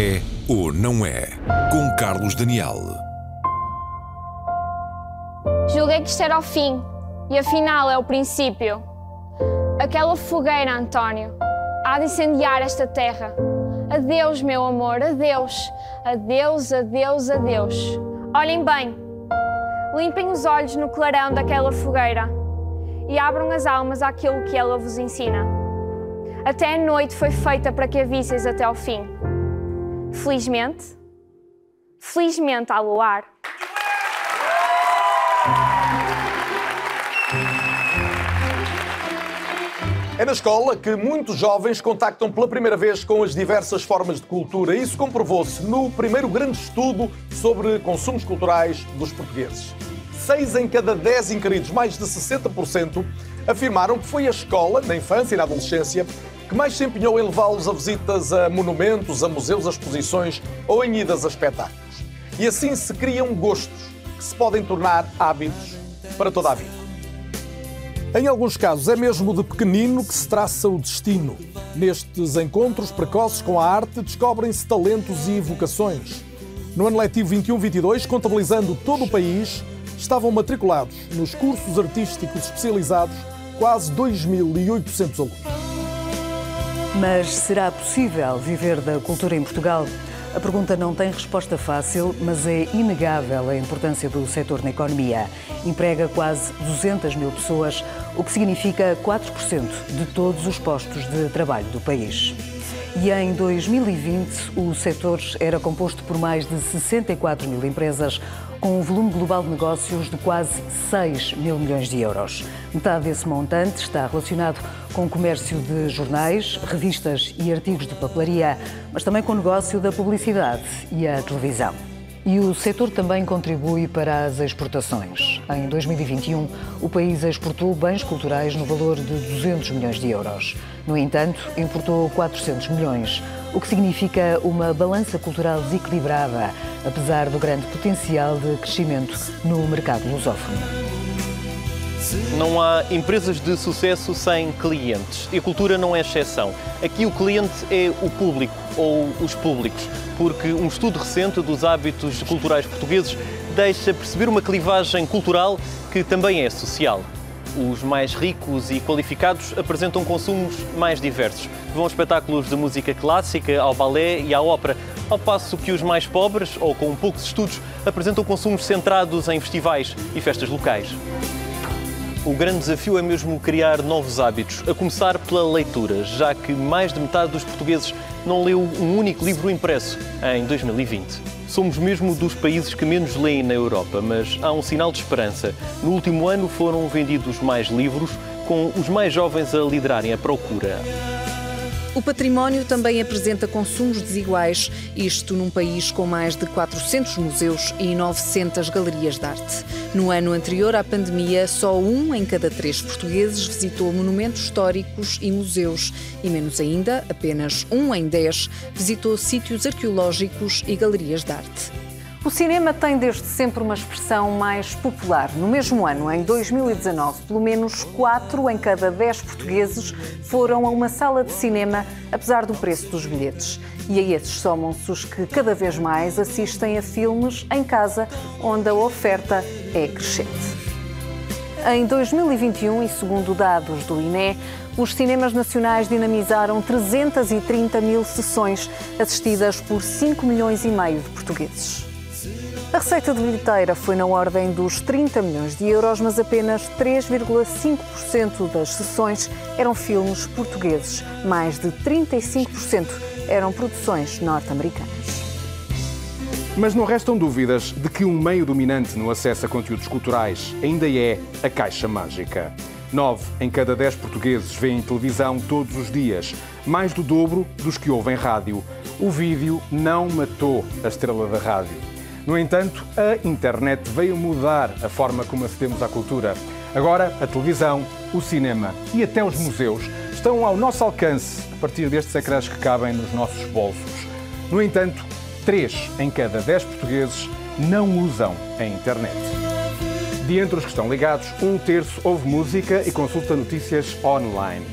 É ou não é? Com Carlos Daniel. Julguei que isto era o fim e afinal é o princípio. Aquela fogueira, António, há de incendiar esta terra. Adeus, meu amor, adeus. Adeus, adeus, adeus. Olhem bem, limpem os olhos no clarão daquela fogueira e abram as almas àquilo que ela vos ensina. Até a noite foi feita para que a visseis até ao fim. Felizmente, felizmente há luar. É na escola que muitos jovens contactam pela primeira vez com as diversas formas de cultura. Isso comprovou-se no primeiro grande estudo sobre consumos culturais dos portugueses. Seis em cada dez inquiridos, mais de 60%, afirmaram que foi a escola, na infância e na adolescência, que mais se empenhou em levá-los a visitas a monumentos, a museus, a exposições ou em idas a espetáculos. E assim se criam gostos que se podem tornar hábitos para toda a vida. Em alguns casos, é mesmo de pequenino que se traça o destino. Nestes encontros precoces com a arte, descobrem-se talentos e vocações. No ano letivo 21-22, contabilizando todo o país, estavam matriculados nos cursos artísticos especializados quase 2.800 alunos. Mas será possível viver da cultura em Portugal? A pergunta não tem resposta fácil, mas é inegável a importância do setor na economia. Emprega quase 200 mil pessoas, o que significa 4% de todos os postos de trabalho do país. E em 2020, o setor era composto por mais de 64 mil empresas, com um volume global de negócios de quase 6 mil milhões de euros. Metade desse montante está relacionado com o comércio de jornais, revistas e artigos de papelaria, mas também com o negócio da publicidade e a televisão. E o setor também contribui para as exportações. Em 2021, o país exportou bens culturais no valor de 200 milhões de euros. No entanto, importou 400 milhões, o que significa uma balança cultural desequilibrada, apesar do grande potencial de crescimento no mercado lusófono. Não há empresas de sucesso sem clientes e a cultura não é exceção. Aqui o cliente é o público ou os públicos, porque um estudo recente dos hábitos culturais portugueses deixa perceber uma clivagem cultural que também é social. Os mais ricos e qualificados apresentam consumos mais diversos. Vão a espetáculos de música clássica, ao balé e à ópera, ao passo que os mais pobres, ou com poucos estudos, apresentam consumos centrados em festivais e festas locais. O grande desafio é mesmo criar novos hábitos, a começar pela leitura, já que mais de metade dos portugueses não leu um único livro impresso em 2020. Somos mesmo dos países que menos leem na Europa, mas há um sinal de esperança. No último ano foram vendidos mais livros, com os mais jovens a liderarem a procura. O património também apresenta consumos desiguais, isto num país com mais de 400 museus e 900 galerias de arte. No ano anterior à pandemia, só um em cada três portugueses visitou monumentos históricos e museus, e menos ainda, apenas um em dez visitou sítios arqueológicos e galerias de arte. O cinema tem desde sempre uma expressão mais popular. No mesmo ano, em 2019, pelo menos 4 em cada 10 portugueses foram a uma sala de cinema, apesar do preço dos bilhetes. E a esses somam-se os que cada vez mais assistem a filmes em casa, onde a oferta é crescente. Em 2021, e segundo dados do INE, os cinemas nacionais dinamizaram 330 mil sessões assistidas por 5 milhões e meio de portugueses. A receita de bilheteira foi na ordem dos 30 milhões de euros, mas apenas 3,5% das sessões eram filmes portugueses. Mais de 35% eram produções norte-americanas. Mas não restam dúvidas de que um meio dominante no acesso a conteúdos culturais ainda é a caixa mágica. Nove em cada dez portugueses veem televisão todos os dias, mais do dobro dos que ouvem rádio. O vídeo não matou a estrela da rádio. No entanto, a internet veio mudar a forma como acedemos à cultura. Agora, a televisão, o cinema e até os museus estão ao nosso alcance a partir destes ecrãs que cabem nos nossos bolsos. No entanto, 3 em cada 10 portugueses não usam a internet. De entre os que estão ligados, um terço ouve música e consulta notícias online.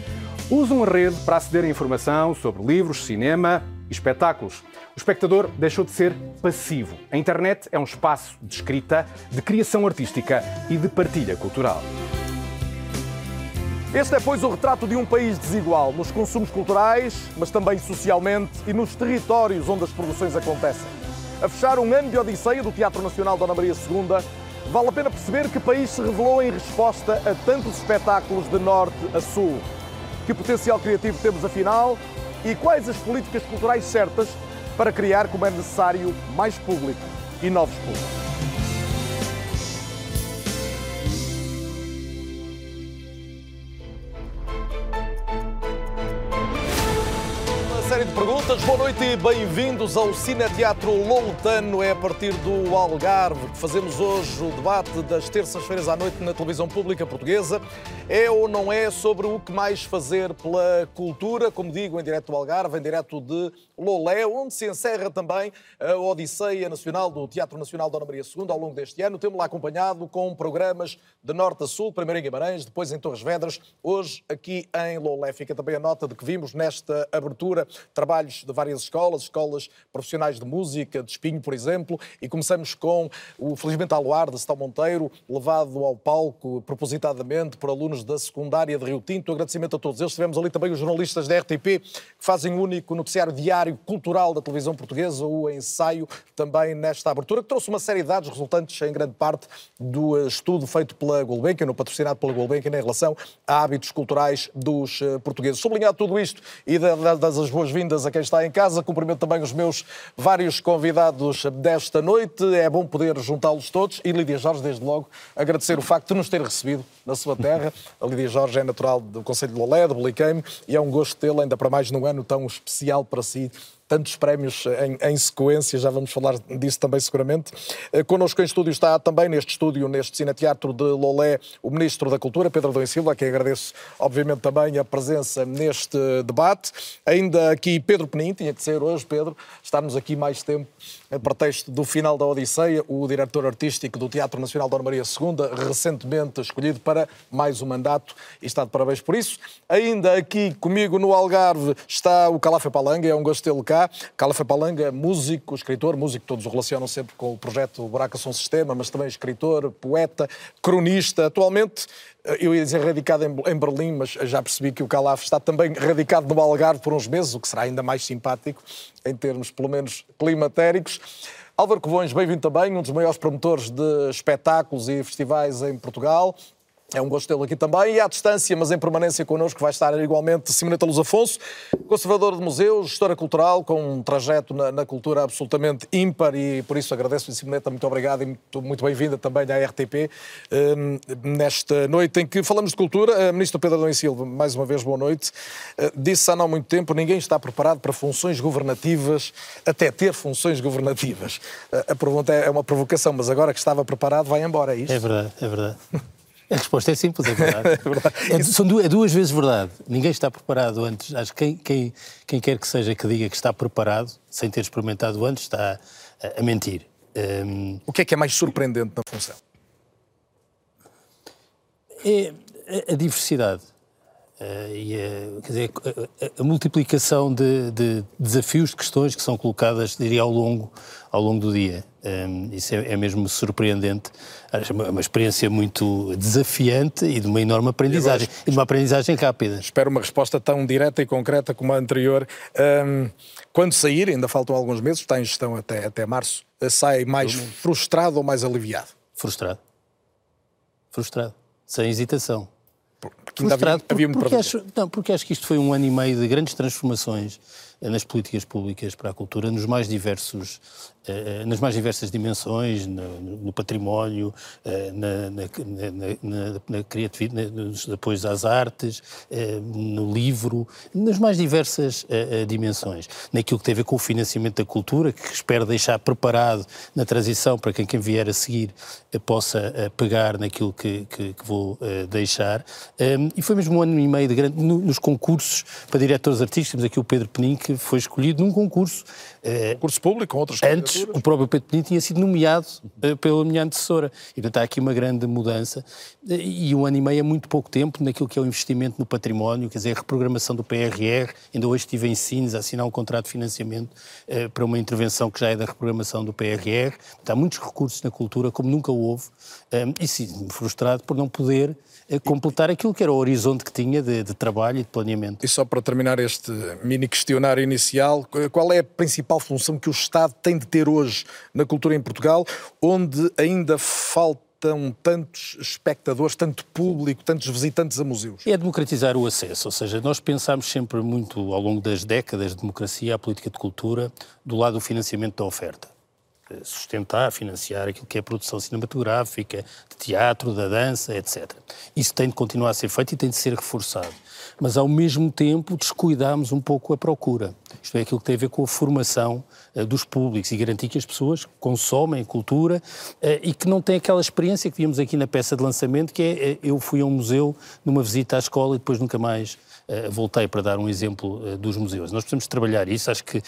Usam a rede para aceder a informação sobre livros, cinema espetáculos. O espectador deixou de ser passivo. A internet é um espaço de escrita, de criação artística e de partilha cultural. Este é, pois, o retrato de um país desigual nos consumos culturais, mas também socialmente e nos territórios onde as produções acontecem. A fechar um ano de Odisseia do Teatro Nacional Dona Maria II, vale a pena perceber que país se revelou em resposta a tantos espetáculos de norte a sul. Que potencial criativo temos, afinal, e quais as políticas culturais certas para criar, como é necessário, mais público e novos públicos. Perguntas. Boa noite e bem-vindos ao Cineteatro Loutano. É a partir do Algarve que fazemos hoje o debate das terças-feiras à noite na televisão pública portuguesa. É ou não é sobre o que mais fazer pela cultura, como digo, em direto do Algarve, em direto de Lolé, onde se encerra também a Odisseia Nacional do Teatro Nacional Dona Maria II ao longo deste ano. Temos lá acompanhado com programas de norte a sul, primeiro em Guimarães, depois em Torres Vedras, hoje aqui em Lolé. Fica também a nota de que vimos nesta abertura trabalhos de várias escolas, escolas profissionais de música, de Espinho, por exemplo, e começamos com o Felizmente ao Luar, de Stal Monteiro, levado ao palco propositadamente por alunos da secundária de Rio Tinto. Agradecimento a todos eles. Tivemos ali também os jornalistas da RTP, que fazem o único noticiário diário cultural da televisão portuguesa, o ensaio também nesta abertura, que trouxe uma série de dados resultantes em grande parte do eh, estudo feito pela Gulbenkian, no patrocinado pela Gulbenkian, em relação a hábitos culturais dos eh, portugueses. Sublinhado tudo isto e das boas-vindas a quem está em casa, cumprimento também os meus vários convidados desta noite. É bom poder juntá-los todos e Lídia Jorge, desde logo, agradecer o facto de nos ter recebido na sua terra. A Lídia Jorge é natural do Conselho de Lolé, de Boliqueime, e é um gosto tê-la, ainda para mais num ano tão especial para si, tantos prémios em, em, sequência, já vamos falar disso também seguramente. Eh, connosco em estúdio está também neste estúdio, neste Cineteatro de Lolé, o Ministro da Cultura, Pedro Adão Silva, a quem agradeço obviamente também a presença neste debate. Ainda aqui Pedro Penin, tinha que ser hoje, Pedro, estarmos aqui mais tempo a pretexto do final da Odisseia, o diretor artístico do Teatro Nacional Dona Maria II, recentemente escolhido para mais um mandato e está de parabéns por isso. Ainda aqui comigo no Algarve está o Calafa Palanga, é um gosto tê-lo cá. Calafa Palanga, músico, escritor, músico, todos o relacionam sempre com o projeto Buraca Som Sistema, mas também escritor, poeta, cronista. Atualmente, eh, eu ia dizer radicado em Berlim, mas já percebi que o Calaf está também radicado no Algarve por uns meses, o que será ainda mais simpático, em termos, pelo menos, climatéricos. Álvaro Covões, bem-vindo também, um dos maiores promotores de espetáculos e festivais em Portugal. É um gosto tê-lo aqui também. E à distância, mas em permanência connosco, vai estar igualmente Simoneta Luz Afonso, conservador de museus, gestora cultural, com um trajeto na, na cultura absolutamente ímpar e por isso agradeço-lhe, Simoneta, muito obrigado e muito, muito bem-vinda também à RTP um, nesta noite em que falamos de cultura. Uh, Ministro Pedro Adão e Silva, mais uma vez, boa noite. Uh, disse há não muito tempo, ninguém está preparado para funções governativas, até ter funções governativas. Uh, a pergunta é, é uma provocação, mas agora que estava preparado, vai embora, é isto? É verdade, é verdade. A resposta é simples, é verdade. é, verdade. É, são duas, é duas vezes verdade. Ninguém está preparado antes. Acho que quem, quem, quem quer que seja que diga que está preparado, sem ter experimentado antes, está a, a mentir. Um... O que é que é mais surpreendente na função? É a, a diversidade. Uh, e a, quer dizer, a, a multiplicação de, de, desafios, de questões que são colocadas, diria, ao longo, ao longo do dia. Um, isso é, é, mesmo surpreendente. É uma, uma, experiência muito desafiante e de uma enorme aprendizagem. E, e de uma aprendizagem rápida. Espero uma resposta tão direta e concreta como a anterior. Um, quando sair, ainda faltam alguns meses, está em gestão até, até março, sai mais frustrado ou mais aliviado? Frustrado. Frustrado. Sem hesitação porque frustrado havia, havia porque, acho, não, porque acho que isto foi um ano e meio de grandes transformações eh, nas políticas públicas para a cultura, nos mais diversos, nas mais diversas dimensões, no, no património, na, na, na, na criatividade, nos apoios às artes, no livro, nas mais diversas dimensões. Naquilo que tem a ver com o financiamento da cultura, que espero deixar preparado na transição para que quem vier a seguir possa pegar naquilo que, que, que vou deixar. E foi mesmo um ano e meio de grande, nos concursos para diretores artísticos, temos aqui o Pedro Penin, que foi escolhido num concurso. Concurso público com outras Antes, o próprio Pedro Pinto tinha sido nomeado pela minha antecessora. E, portanto, há aqui uma grande mudança. E um ano e meio é muito pouco tempo naquilo que é o investimento no património, quer dizer, a reprogramação do PRR. Ainda hoje estive em Sines a assinar um contrato de financiamento para uma intervenção que já é da reprogramação do PRR. Portanto, há muitos recursos na cultura, como nunca houve. E sim, frustrado por não poder completar aquilo que era o horizonte que tinha de, de, trabalho e de planeamento. E só para terminar este mini questionário inicial, qual é a principal função que o Estado tem de ter hoje na cultura em Portugal, onde ainda faltam tantos espectadores, tanto público, tantos visitantes a museus? É democratizar o acesso, ou seja, nós pensámos sempre muito ao longo das décadas de democracia a política de cultura do lado do financiamento da oferta sustentar, financiar aquilo que é a produção cinematográfica, de teatro, da dança, etc. Isso tem de continuar a ser feito e tem de ser reforçado. Mas, ao mesmo tempo, descuidamos um pouco a procura. Isto é aquilo que tem a ver com a formação uh, dos públicos e garantir que as pessoas consomem cultura uh, e que não têm aquela experiência que vimos aqui na peça de lançamento, que é eu fui a um museu numa visita à escola e depois nunca mais voltei para dar um exemplo uh, dos museus. Nós precisamos trabalhar isso. Acho que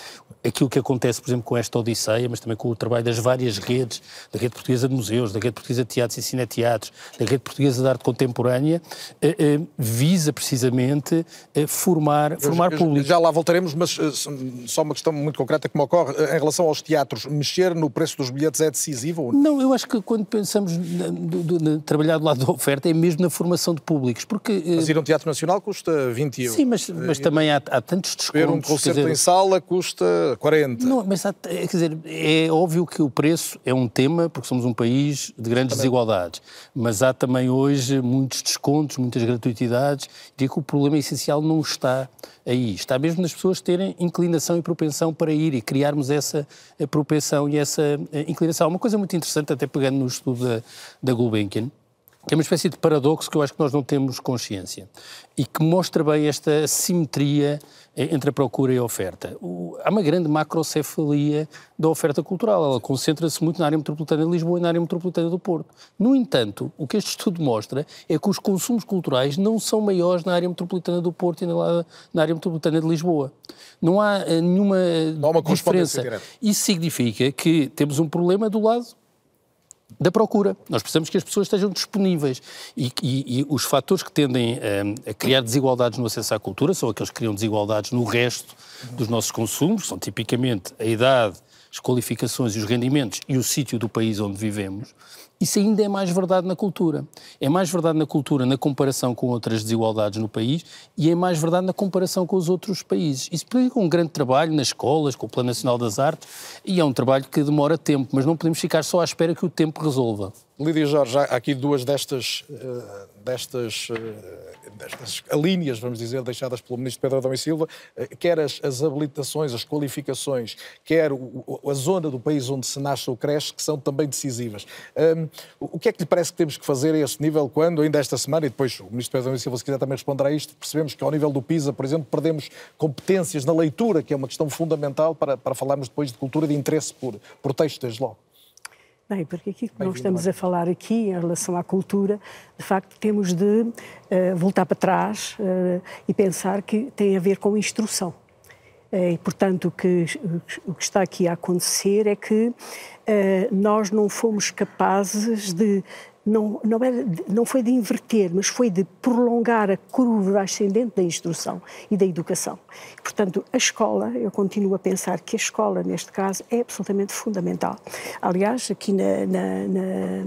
aquilo que acontece, por exemplo, com esta Odisseia, mas também com o trabalho das várias redes, da Rede Portuguesa de Museus, da Rede Portuguesa de Teatros e Cineteatros, da Rede Portuguesa de Arte Contemporânea, uh, visa precisamente formar, formar público. Já lá voltaremos, mas só uma questão muito concreta que me ocorre. Em relação aos teatros, mexer no preço dos bilhetes é decisivo? Não, eu acho que quando pensamos na, na, na, trabalhar do lado da oferta é mesmo na formação de públicos. Porque, mas ir a um teatro nacional custa 20 euros. Sim, mas, mas também há, há tantos descontos. Ver um concerto dizer, em sala custa 40. Não, mas há, quer dizer, é óbvio que o preço é um tema, porque somos um país de grandes também. desigualdades. Mas há também hoje muitos descontos, muitas gratuitidades. Digo que o problema essencial não está aí. Está mesmo nas pessoas terem inclinação e propensão para ir e criarmos essa propensão e essa inclinação. Uma coisa muito interessante, até pegando no estudo da, da Gulbenkian, é uma espécie de paradoxo que eu acho que nós não temos consciência e que mostra bem esta simetria entre a procura e a oferta. O, há uma grande macrocefalia da oferta cultural. Ela concentra-se muito na área metropolitana de Lisboa e na área metropolitana do Porto. No entanto, o que este estudo mostra é que os consumos culturais não são maiores na área metropolitana do Porto e na, na área metropolitana de Lisboa. Não há eh, nenhuma não há uma diferença. Isso significa que temos um problema do lado da procura. Nós precisamos que as pessoas estejam disponíveis e, e, e os fatores que tendem a, eh, a, criar desigualdades no acesso à cultura são aqueles que criam desigualdades no resto dos nossos consumos, são tipicamente a idade, as qualificações e os rendimentos e o sítio do país onde vivemos. Isso ainda é mais verdade na cultura. É mais verdade na cultura na comparação com outras desigualdades no país e é mais verdade na comparação com os outros países. Isso implica um grande trabalho nas escolas, com o Plano Nacional das Artes, e é um trabalho que demora tempo, mas não podemos ficar só à espera que o tempo resolva. Lídia Jorge, há aqui duas destas, eh, destas, destas linhas, vamos dizer, deixadas pelo Ministro Pedro Adão e Silva, eh, quer as, as habilitações, as qualificações, quer o, a zona do país onde se nasce ou cresce, que são também decisivas. Um, o que é que lhe parece que temos que fazer a esse nível quando, ainda esta semana, e depois o Ministro Pedro Adão e Silva, se quiser também responder a isto, percebemos que ao nível do PISA, por exemplo, perdemos competências na leitura, que é uma questão fundamental para, para falarmos depois de cultura de interesse por, por texto, desde logo. Bem, porque aqui que nós estamos a falar aqui em relação à cultura, de facto temos de uh, voltar para trás uh, e pensar que tem a ver com instrução. Uh, e, portanto, o que, o que está aqui a acontecer é que nós não fomos capazes de não, não, era, não foi de inverter, mas foi de prolongar a curva ascendente da instrução e da educação. Portanto, a escola, eu continuo a pensar que a escola, neste caso, é absolutamente fundamental. Aliás, aqui na, na, na,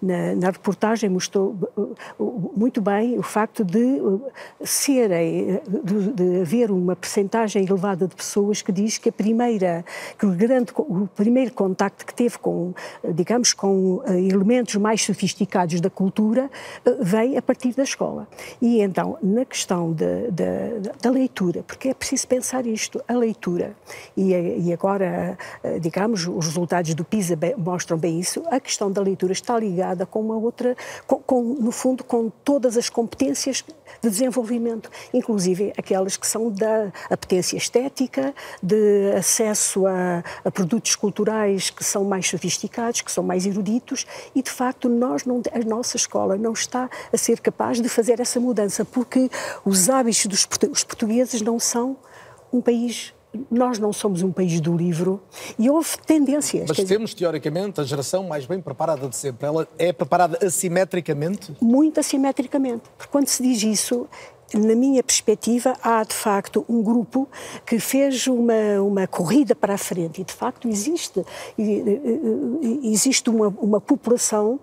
na, na reportagem mostrou uh, uh, muito bem o facto de uh, serem, de, de haver uma percentagem elevada de pessoas que diz que a primeira, que o grande, o primeiro contacto que teve com, digamos, com elementos mais sofisticados sofisticados da cultura eh, vem a partir da escola. E então, na questão de, de, da leitura, porque é preciso pensar isto, a leitura, e, e agora, eh, digamos, os resultados do PISA mostram bem isso, a questão da leitura está ligada com uma outra, com, com, no fundo, com todas as competências de desenvolvimento, inclusive aquelas que são da apetência estética, de acesso a, a produtos culturais que são mais sofisticados, que são mais eruditos, e de facto nós não, a nossa escola não está a ser capaz de fazer essa mudança, porque os hábitos dos os portugueses não são um país nós não somos um país do livro e houve tendências. Mas temos, teoricamente, a geração mais bem preparada de sempre. Ela é preparada assimetricamente? Muito assimetricamente. Porque quando se diz isso, na minha perspectiva, há de facto um grupo que fez uma, uma corrida para a frente e de facto existe, existe uma, uma população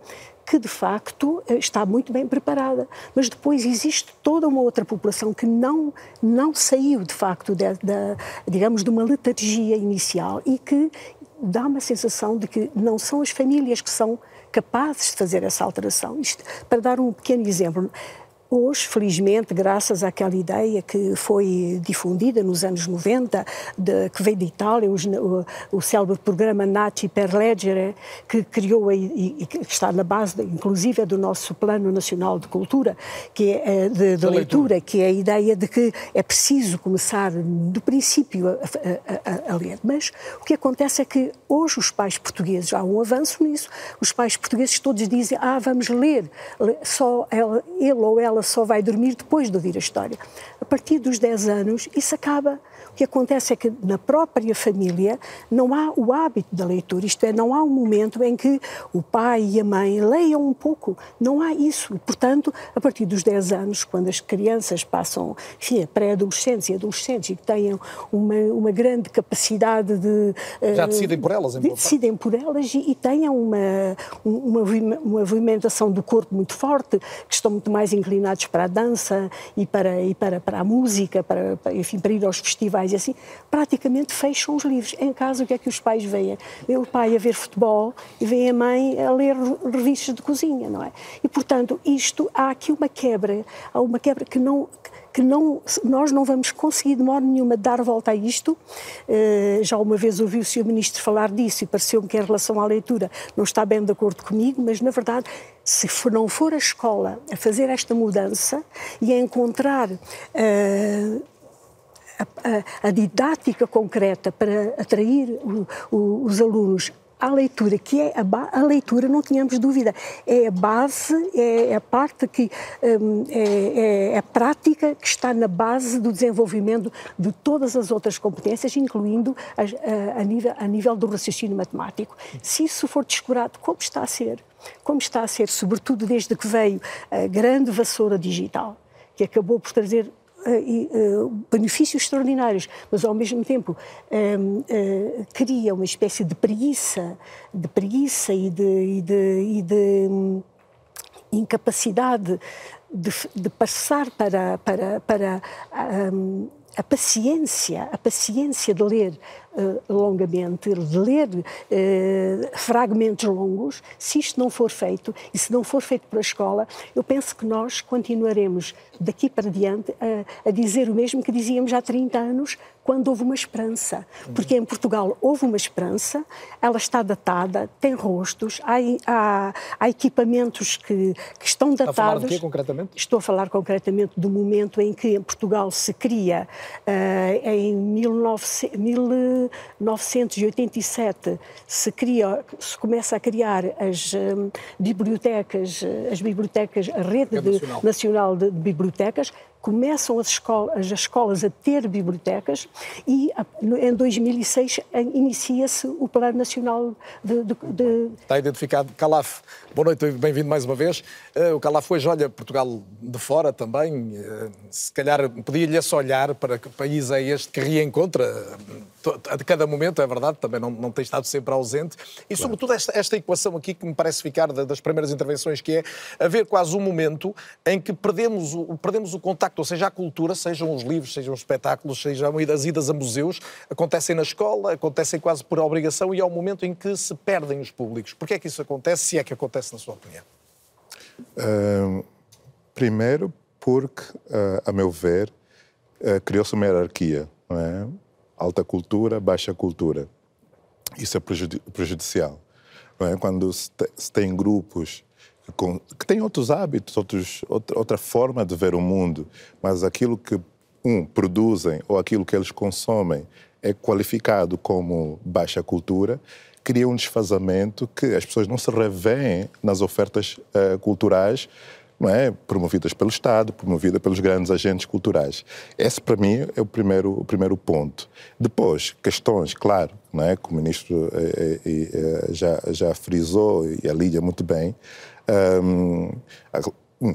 que de facto está muito bem preparada. Mas depois existe toda uma outra população que não, não saiu de facto de, de, digamos, de uma letargia inicial e que dá uma sensação de que não são as famílias que são capazes de fazer essa alteração. Isto, para dar um pequeno exemplo, Hoje, felizmente, graças àquela ideia que foi difundida nos anos 90, de, que veio de Itália, o, o célebre programa Nati per Leggere, que criou e, e, que está na base, inclusive, do nosso Plano Nacional de Cultura, que é eh, de, de leitura, leitura, que é a ideia de que é preciso começar do princípio a, a, a, a ler. Mas o que acontece é que hoje os pais portugueses, há um avanço nisso, os pais portugueses todos dizem, ah, vamos ler, só ela, ele ou ela ela só vai dormir depois de ouvir a história. A partir dos 10 anos, isso acaba. O que acontece é que na própria família não há o hábito da leitura, isto é, não há um momento em que o pai e a mãe leiam um pouco. Não há isso. Portanto, a partir dos 10 anos, quando as crianças passam, enfim, pré-adolescentes e adolescentes e que tenham uma, uma grande capacidade de. Já decidem por elas, em de, Decidem por elas e, e tenham uma, uma, uma movimentação do corpo muito forte, que estão muito mais inclinados para a dança e para, e para, para a música, para, enfim, para ir aos festivais e assim, praticamente fecham os livros. Em casa, o que é que os pais veem? Vê o pai a ver futebol e vê a mãe a ler revistas de cozinha, não é? E, portanto, isto, há aqui uma quebra, há uma quebra que não que não, nós não vamos conseguir de modo nenhuma dar volta a isto. Uh, já uma vez ouvi o Sr. Ministro falar disso e pareceu-me que em relação à leitura não está bem de acordo comigo, mas na verdade, se for, não for a escola a fazer esta mudança e a encontrar. Uh, a, a, didática concreta para atrair o, o, os alunos à leitura, que é a, a, leitura, não tínhamos dúvida, é a base, é, é a parte que um, é, é, a prática que está na base do desenvolvimento de todas as outras competências, incluindo a, a, nível, a nível do raciocínio matemático. Se isso for descurado, como está a ser? Como está a ser, sobretudo desde que veio a grande vassoura digital, que acabou por trazer benefícios extraordinários, mas ao mesmo tempo uh, cria uma espécie de preguiça, de preguiça e de, e de, e de um, incapacidade de, de, passar para, para, para um, a paciência, a paciência de ler uh, longamente, ler uh, fragmentos longos, se isto não for feito e se não for feito pela escola, eu penso que nós continuaremos daqui para diante a, a dizer o mesmo que dizíamos há 30 anos, quando houve uma esperança. Porque em Portugal houve uma esperança, ela está datada, tem rostos, há, há, há equipamentos que, que, estão datados. Está a falar de quê, concretamente? Estou a falar concretamente do momento em que em Portugal se cria, uh, em 19, 1987, se, cria, se começa a criar as um, bibliotecas, as bibliotecas, a rede nacional. De, nacional de, de bibliotecas, começam as escolas, as escolas a ter bibliotecas e em 2006 inicia-se o Plano Nacional de, de, de... Está identificado Calaf. Boa noite e bem-vindo mais uma vez. Uh, o Calaf hoje olha Portugal de fora também. Uh, se calhar podia-lhe esse olhar para que país é este que reencontra a cada momento, é verdade, também não, não tem estado sempre ausente. E, claro. sobretudo, esta, esta equação aqui que me parece ficar das primeiras intervenções, que é haver quase um momento em que perdemos o, perdemos o contacto, ou seja, a cultura, sejam os livros, sejam os espetáculos, sejam as idas a museus, acontecem na escola, acontecem quase por obrigação e é o momento em que se perdem os públicos. Porquê é que isso acontece, se é que acontece, na sua opinião? Uh, primeiro, porque, uh, a meu ver, uh, criou-se uma hierarquia, é? alta cultura, baixa cultura. Isso é prejudicial. É? Quando se, tem grupos que têm outros hábitos, outros, outra, forma de ver o mundo, mas aquilo que, um, produzem ou aquilo que eles consomem é qualificado como baixa cultura, cria um desfazamento que as pessoas não se revêem nas ofertas uh, culturais não é? promovidas pelo Estado, promovida pelos grandes agentes culturais. Esse, para mim, é o primeiro, o primeiro ponto. Depois, questões, claro, não é? que o ministro eh, eh, eh, já, já frisou e a Lídia muito bem, um,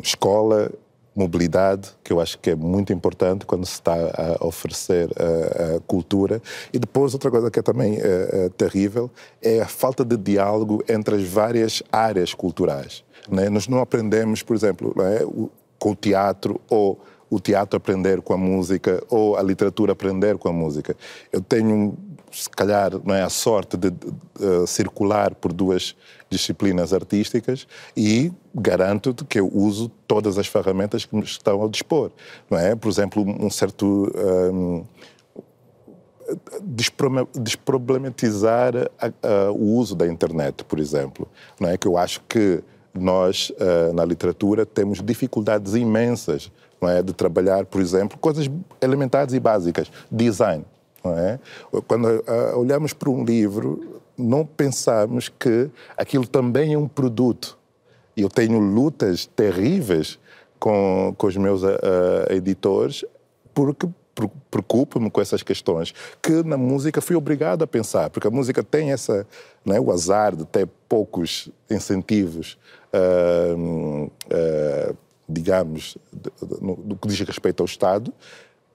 escola, mobilidade, que eu acho que é muito importante quando se está a oferecer a, a cultura. E depois, outra coisa que é também é, é, terrível é a falta de diálogo entre as várias áreas culturais. Né? Nós não aprendemos, por exemplo, né, o, com o teatro ou o teatro aprender com a música ou a literatura aprender com a música. Eu tenho, se calhar, não é a sorte de, de, de circular por duas disciplinas artísticas e garanto que eu uso todas as ferramentas que me estão ao dispor, não é? Por exemplo, um certo um, desproblematizar a, a, o uso da internet, por exemplo, não é? Que eu acho que nós uh, na literatura temos dificuldades imensas não é? De trabalhar, por exemplo, coisas elementares e básicas, design, não é? Quando uh, olhamos para um livro, não pensamos que aquilo também é um produto. Eu tenho lutas terríveis com, com os meus uh, editores porque preocupo-me com essas questões que na música fui obrigado a pensar, porque a música tem essa, não é, o azar de ter poucos incentivos, uh, uh, digamos, no que diz respeito ao Estado,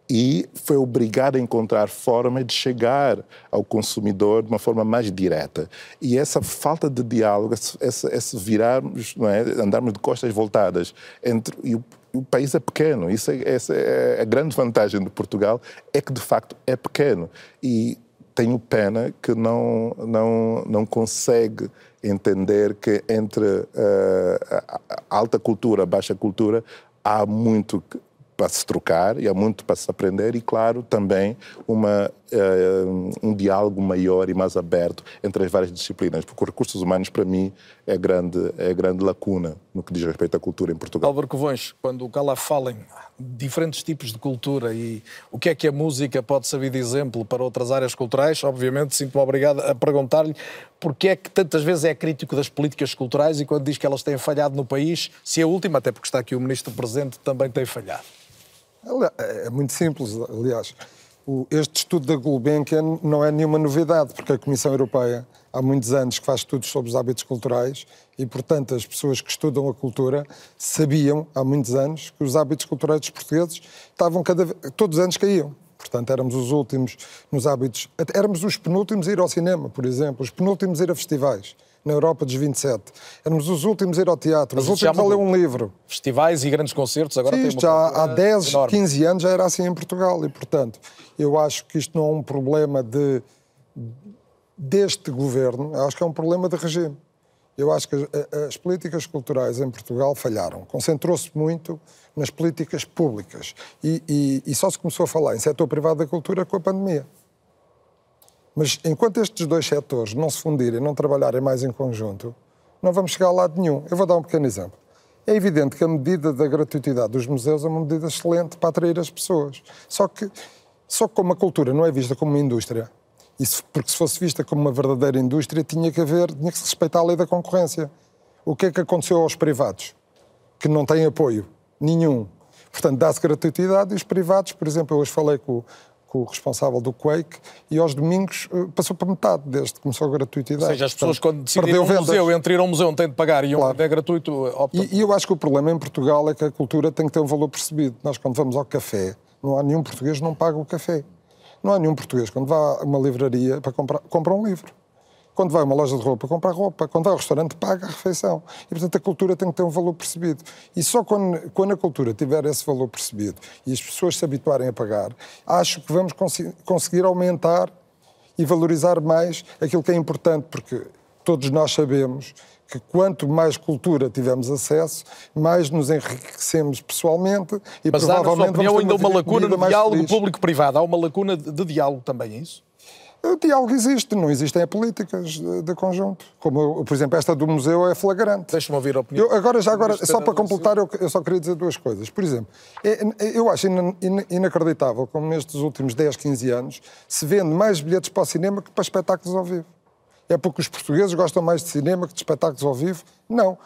e foi obrigado a encontrar forma de chegar ao consumidor de uma forma mais direta. E essa falta de diálogo, esse, virarmos, não é? andarmos de costas voltadas entre e o, o país é pequeno. Isso é, essa é a grande vantagem de Portugal é que de facto é pequeno e tenho pena que não não não consegue entender que entre uh, a alta cultura, a baixa cultura há muito para se trocar e há muito para se aprender e, claro, também uma, uh, um diálogo maior e mais aberto entre as várias disciplinas, porque os recursos humanos, para mim, é grande, é grande lacuna no que diz respeito à cultura em Portugal. Álvaro Covões, quando o Cala fala em diferentes tipos de cultura e o que é que a música pode servir de exemplo para outras áreas culturais, obviamente sinto-me obrigado a perguntar-lhe porque é que tantas vezes é crítico das políticas culturais e quando diz que elas têm falhado no país, se a última, até porque está aqui o Ministro presente, também tem falhado. É, é muito simples, aliás. Este estudo da Gulbenkian não é nenhuma novidade, porque a Comissão Europeia há muitos anos que faz estudos sobre os hábitos culturais e, portanto, as pessoas que estudam a cultura sabiam há muitos anos que os hábitos culturais dos portugueses estavam cada vez, todos os anos caíam. Portanto, éramos os últimos nos hábitos, éramos os penúltimos a ir ao cinema, por exemplo, os penúltimos a ir a festivais na Europa dos 27. Éramos os últimos a ir ao teatro, Mas os últimos a ler um livro. Festivais e grandes concertos agora Sim, isto já há 10, enorme. 15 anos já era assim em Portugal e, portanto, eu acho que isto não é um problema de deste governo, acho que é um problema de regime. Eu acho que as políticas culturais em Portugal falharam. Concentrou-se muito nas políticas públicas e, e, e só se começou a falar em setor privado da cultura com a pandemia. Mas enquanto estes dois setores não se fundirem, não trabalharem mais em conjunto, não vamos chegar a lado nenhum. Eu vou dar um pequeno exemplo. É evidente que a medida da gratuitidade dos museus é uma medida excelente para atrair as pessoas. Só que, só que como a cultura não é vista como uma indústria, isso, porque se fosse vista como uma verdadeira indústria, tinha que haver, tinha que se respeitar a lei da concorrência. O que é que aconteceu aos privados? Que não têm apoio nenhum. Portanto, dá-se gratuitidade e os privados, por exemplo, eu hoje falei com, com o responsável do Quake e aos domingos eh, passou para metade desde que começou a gratuitidade. Ou seja, as pessoas Portanto, quando decidem ir um museu, entre ir a um museu têm de pagar e um claro. é gratuito, optam. E, e eu acho que o problema em Portugal é que a cultura tem que ter um valor percebido. Nós quando vamos ao café, não há nenhum português que não paga o café. Não há nenhum português quando vá a uma livraria para comprar, compra um livro. Quando vai a uma loja de roupa, compra roupa. Quando vai ao restaurante, paga a refeição. E, portanto, a cultura tem que ter um valor percebido. E só quando, quando a cultura tiver esse valor percebido e as pessoas se habituarem a pagar, acho que vamos cons conseguir aumentar e valorizar mais aquilo que é importante, porque todos nós sabemos que quanto mais cultura tivermos acesso, mais nos enriquecemos pessoalmente e Mas provavelmente há, na sua opinião, ainda uma lacuna no diálogo público-privado. Há uma lacuna de diálogo também, é isso? O diálogo existe, não existem políticas de, de, conjunto. Como, por exemplo, esta do museu é flagrante. Deixa-me ouvir a opinião. Eu, agora, já agora, só para completar, eu, eu, só queria dizer duas coisas. Por exemplo, é, eu acho inacreditável como nestes últimos 10, 15 anos se vende mais bilhetes para o cinema que para espetáculos ao vivo. É porque os portugueses gostam mais de cinema que de espetáculos ao vivo? Não.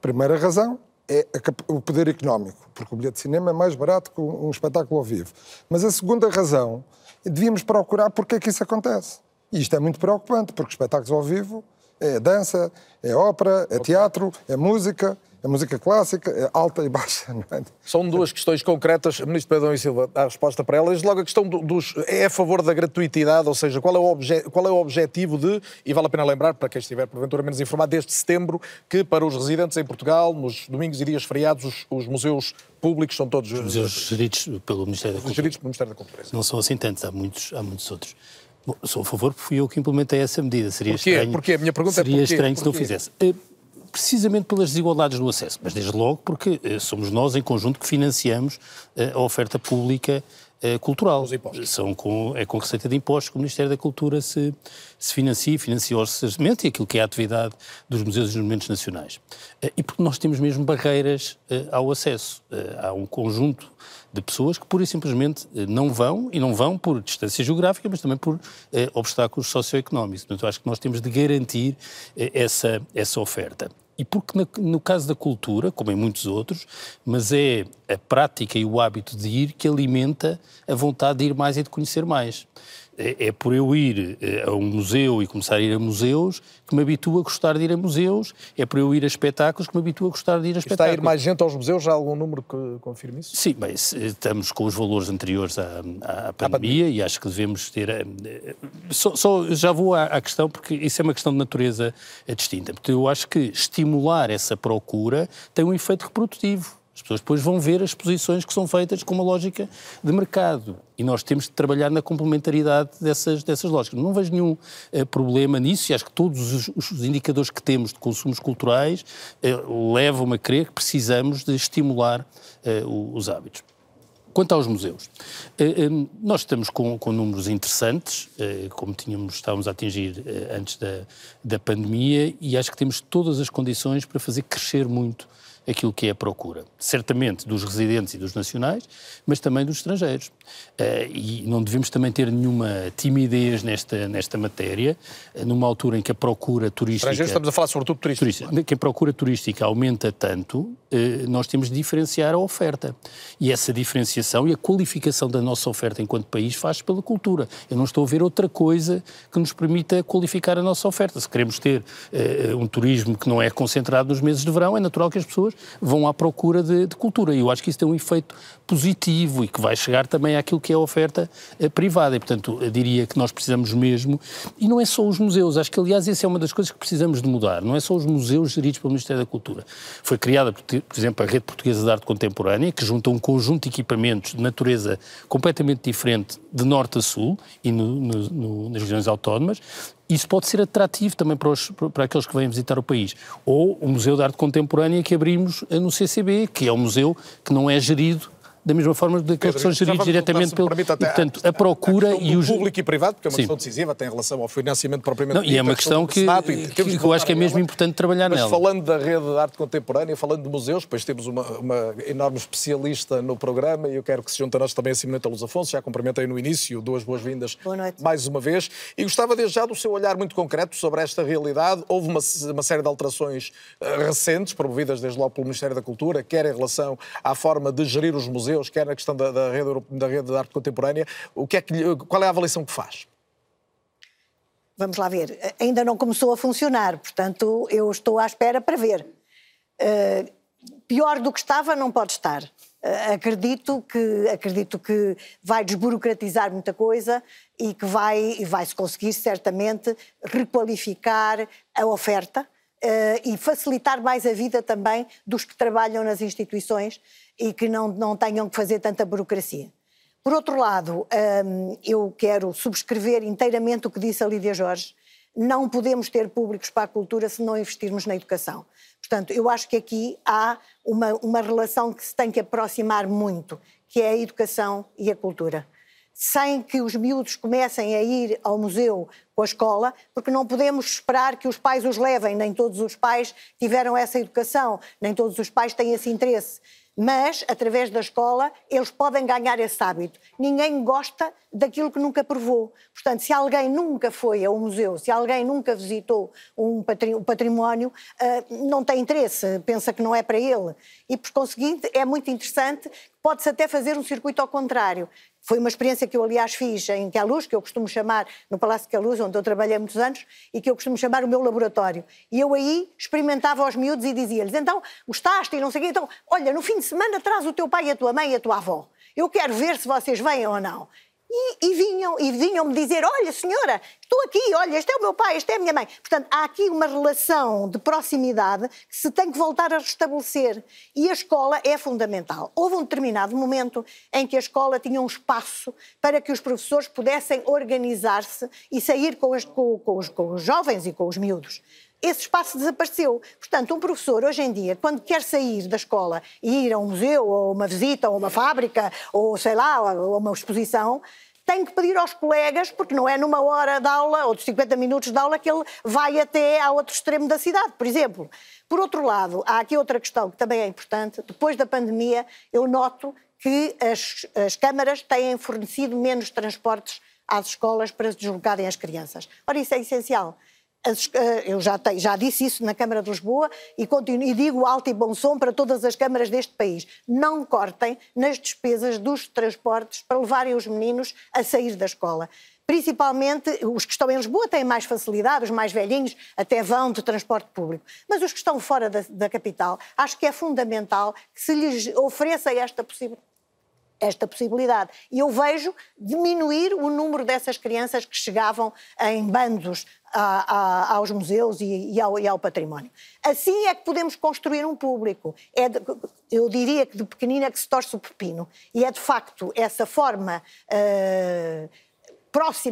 Primeira razão, é o poder económico, porque o bilhete de cinema é mais barato que um espetáculo ao vivo. Mas a segunda razão, devíamos procurar porque é que isso acontece. E isto é muito preocupante, porque espetáculos ao vivo é dança, é ópera, é teatro, é música, a música clássica é alta e baixa. É? São duas questões concretas. Ministro Pedro e Silva, a resposta para elas. Logo, a questão dos. É a favor da gratuitidade, ou seja, qual é, o obje, qual é o objetivo de. E vale a pena lembrar, para quem estiver porventura menos informado, desde setembro, que para os residentes em Portugal, nos domingos e dias feriados, os, os museus públicos são todos. Os museus geridos pelo Ministério da Cultura. Geridos pelo Ministério da Cultura. Não são assim tantos, há muitos, há muitos outros. Bom, sou a favor porque fui eu que implementei essa medida. Seria porquê? estranho. Porquê? A minha pergunta seria é porquê? estranho porquê? se não fizesse. Eh, precisamente pelas desigualdades no acesso, mas desde logo porque eh, somos nós em conjunto que financiamos eh, a oferta pública cultural. São com, é com receita de impostos que o Ministério da Cultura se, se financia, financia orçamento e aquilo que é a atividade dos museus e monumentos nacionais. E porque nós temos mesmo barreiras ao acesso. Há um conjunto de pessoas que pura e simplesmente não vão, e não vão por distância geográfica, mas também por eh, obstáculos socioeconómicos. Portanto, eu acho que nós temos de garantir eh, essa, essa oferta. E porque no, no, caso da cultura, como em muitos outros, mas é a prática e o hábito de ir que alimenta a vontade de ir mais e de conhecer mais. É, é por eu ir eh, a um museu e começar a ir a museus que me habituo a gostar de ir a museus, é por eu ir a espetáculos que me habituo a gostar de ir a espetáculos. Está a ir mais gente aos museus? Já há algum número que confirme isso? Sim, bem, estamos com os valores anteriores à, à, pandemia, pandemia, e acho que devemos ter... Eh, só, só já vou à, à, questão, porque isso é uma questão de natureza distinta. Porque eu acho que estimular essa procura tem um efeito reprodutivo. As pessoas depois vão ver as exposições que são feitas com uma lógica de mercado. E nós temos de trabalhar na complementaridade dessas, dessas lógicas. Não vejo nenhum uh, problema nisso e acho que todos os, os, indicadores que temos de consumos culturais uh, levam-me a crer que precisamos de estimular uh, os hábitos. Quanto aos museus, nós estamos com, com números interessantes, como tínhamos, estávamos a atingir antes da, da pandemia, e acho que temos todas as condições para fazer crescer muito aquilo que é a procura. Certamente dos residentes e dos nacionais, mas também dos estrangeiros. Uh, e não devemos também ter nenhuma timidez nesta, nesta matéria, uh, numa altura em que a procura turística. Estrangeiros, estamos a falar sobretudo turística. turística que a procura turística aumenta tanto, uh, nós temos de diferenciar a oferta. E essa diferenciação e a qualificação da nossa oferta enquanto país faz pela cultura. Eu não estou a ver outra coisa que nos permita qualificar a nossa oferta. Se queremos ter um turismo que não é concentrado nos meses de verão, é natural que as pessoas vão à procura de, de cultura. E eu acho que isso tem um efeito positivo e que vai chegar também àquilo que é a oferta eh, privada. E, portanto, diria que nós precisamos mesmo, e não é só os museus, acho que, aliás, essa é uma das coisas que precisamos de mudar, não é só os museus geridos pelo Ministério da Cultura. Foi criada, por exemplo, a Rede Portuguesa de Arte Contemporânea, que junta um conjunto de equipamentos de natureza completamente diferente de norte a sul e no, no, no, nas regiões autónomas, isso pode ser atrativo também para, os, para, aqueles que vêm visitar o país. Ou o Museu de Arte Contemporânea que abrimos no CCB, que é um museu que não é gerido da mesma forma daqueles que são geridos diretamente pelo. E, portanto, a procura e os. público e privado, porque é uma Sim. questão decisiva, tem relação ao financiamento propriamente não, E é uma questão que, que, que, que eu acho que é mesmo importante trabalhar Mas nela. falando da rede de arte contemporânea, falando de museus, depois temos uma, uma enorme especialista no programa e eu quero que se junte a nós também a Simoneta Luz Afonso, já cumprimentei no início, duas boas-vindas mais uma vez. E gostava desde já do seu olhar muito concreto sobre esta realidade. Houve uma, uma série de alterações uh, recentes, promovidas desde logo pelo Ministério da Cultura, quer em relação à forma de gerir os museus, quer na questão da da, rede, da rede de arte contemporânea, o que é que, qual é a avaliação que faz? Vamos lá ver. Ainda não começou a funcionar, portanto, eu estou à espera para ver. Uh, pior do que estava não pode estar. Uh, acredito que acredito que vai desburocratizar muita coisa e que vai vai se conseguir certamente requalificar a oferta uh, e facilitar mais a vida também dos que trabalham nas instituições e que não, não tenham que fazer tanta burocracia. Por outro lado, hum, eu quero subscrever inteiramente o que disse a Lídia Jorge. Não podemos ter públicos para a cultura se não investirmos na educação. Portanto, eu acho que aqui há uma, uma relação que se tem que aproximar muito, que é a educação e a cultura sem que os miúdos comecem a ir ao museu com a escola, porque não podemos esperar que os pais os levem, nem todos os pais tiveram essa educação, nem todos os pais têm esse interesse Mas, através da escola, eles podem ganhar esse hábito. Ninguém gosta daquilo que nunca provou. Portanto, se alguém nunca foi a um museu, se alguém nunca visitou um património, ah, não tem interesse, pensa que não é para ele. E, por conseguinte, é muito interessante, pode-se até fazer um circuito ao contrário. Foi uma experiência que eu, aliás, fiz em Queluz, que eu costumo chamar, no Palácio de Queluz, onde eu trabalhei muitos anos, e que eu costumo chamar o meu laboratório. E eu aí experimentava aos miúdos e dizia-lhes, então, gostaste e não sei o quê, então, olha, no fim de semana traz o teu pai, a tua mãe e a tua avó. Eu quero ver se vocês vêm ou não. E, e, vinham, e vinham-me dizer: Olha, senhora, estou aqui, olha, este é o meu pai, este é a minha mãe. Portanto, há aqui uma relação de proximidade que se tem que voltar a restabelecer. E a escola é fundamental. Houve um determinado momento em que a escola tinha um espaço para que os professores pudessem organizar-se e sair com com, com, os, com os jovens e com os miúdos esse espaço desapareceu. Portanto, um professor, hoje em dia, quando quer sair da escola e ir a um museu, ou uma visita, ou uma fábrica, ou sei lá, ou uma exposição, tem que pedir aos colegas, porque não é numa hora de aula ou de 50 minutos de aula que ele vai até ao outro extremo da cidade, por exemplo. Por outro lado, há aqui outra questão que também é importante. Depois da pandemia, eu noto que as, as câmaras têm fornecido menos transportes às escolas para se deslocarem as crianças. Ora, isso é essencial. Eh, eu já, tenho, já, disse isso na Câmara de Lisboa e, continuo, e digo alto e bom som para todas as câmaras deste país. Não cortem nas despesas dos transportes para levarem os meninos a sair da escola. Principalmente os que estão em Lisboa têm mais facilidade, os mais velhinhos até vão de transporte público. Mas os que estão fora da, da capital, acho que é fundamental que se lhes ofereça esta possibilidade esta possibilidade. E eu vejo diminuir o número dessas crianças que chegavam em bandos a, a, aos museus e, e, ao, e, ao, património. Assim é que podemos construir um público. É de, eu diria que de pequenina que se torce o pepino. E é de facto essa forma. Uh,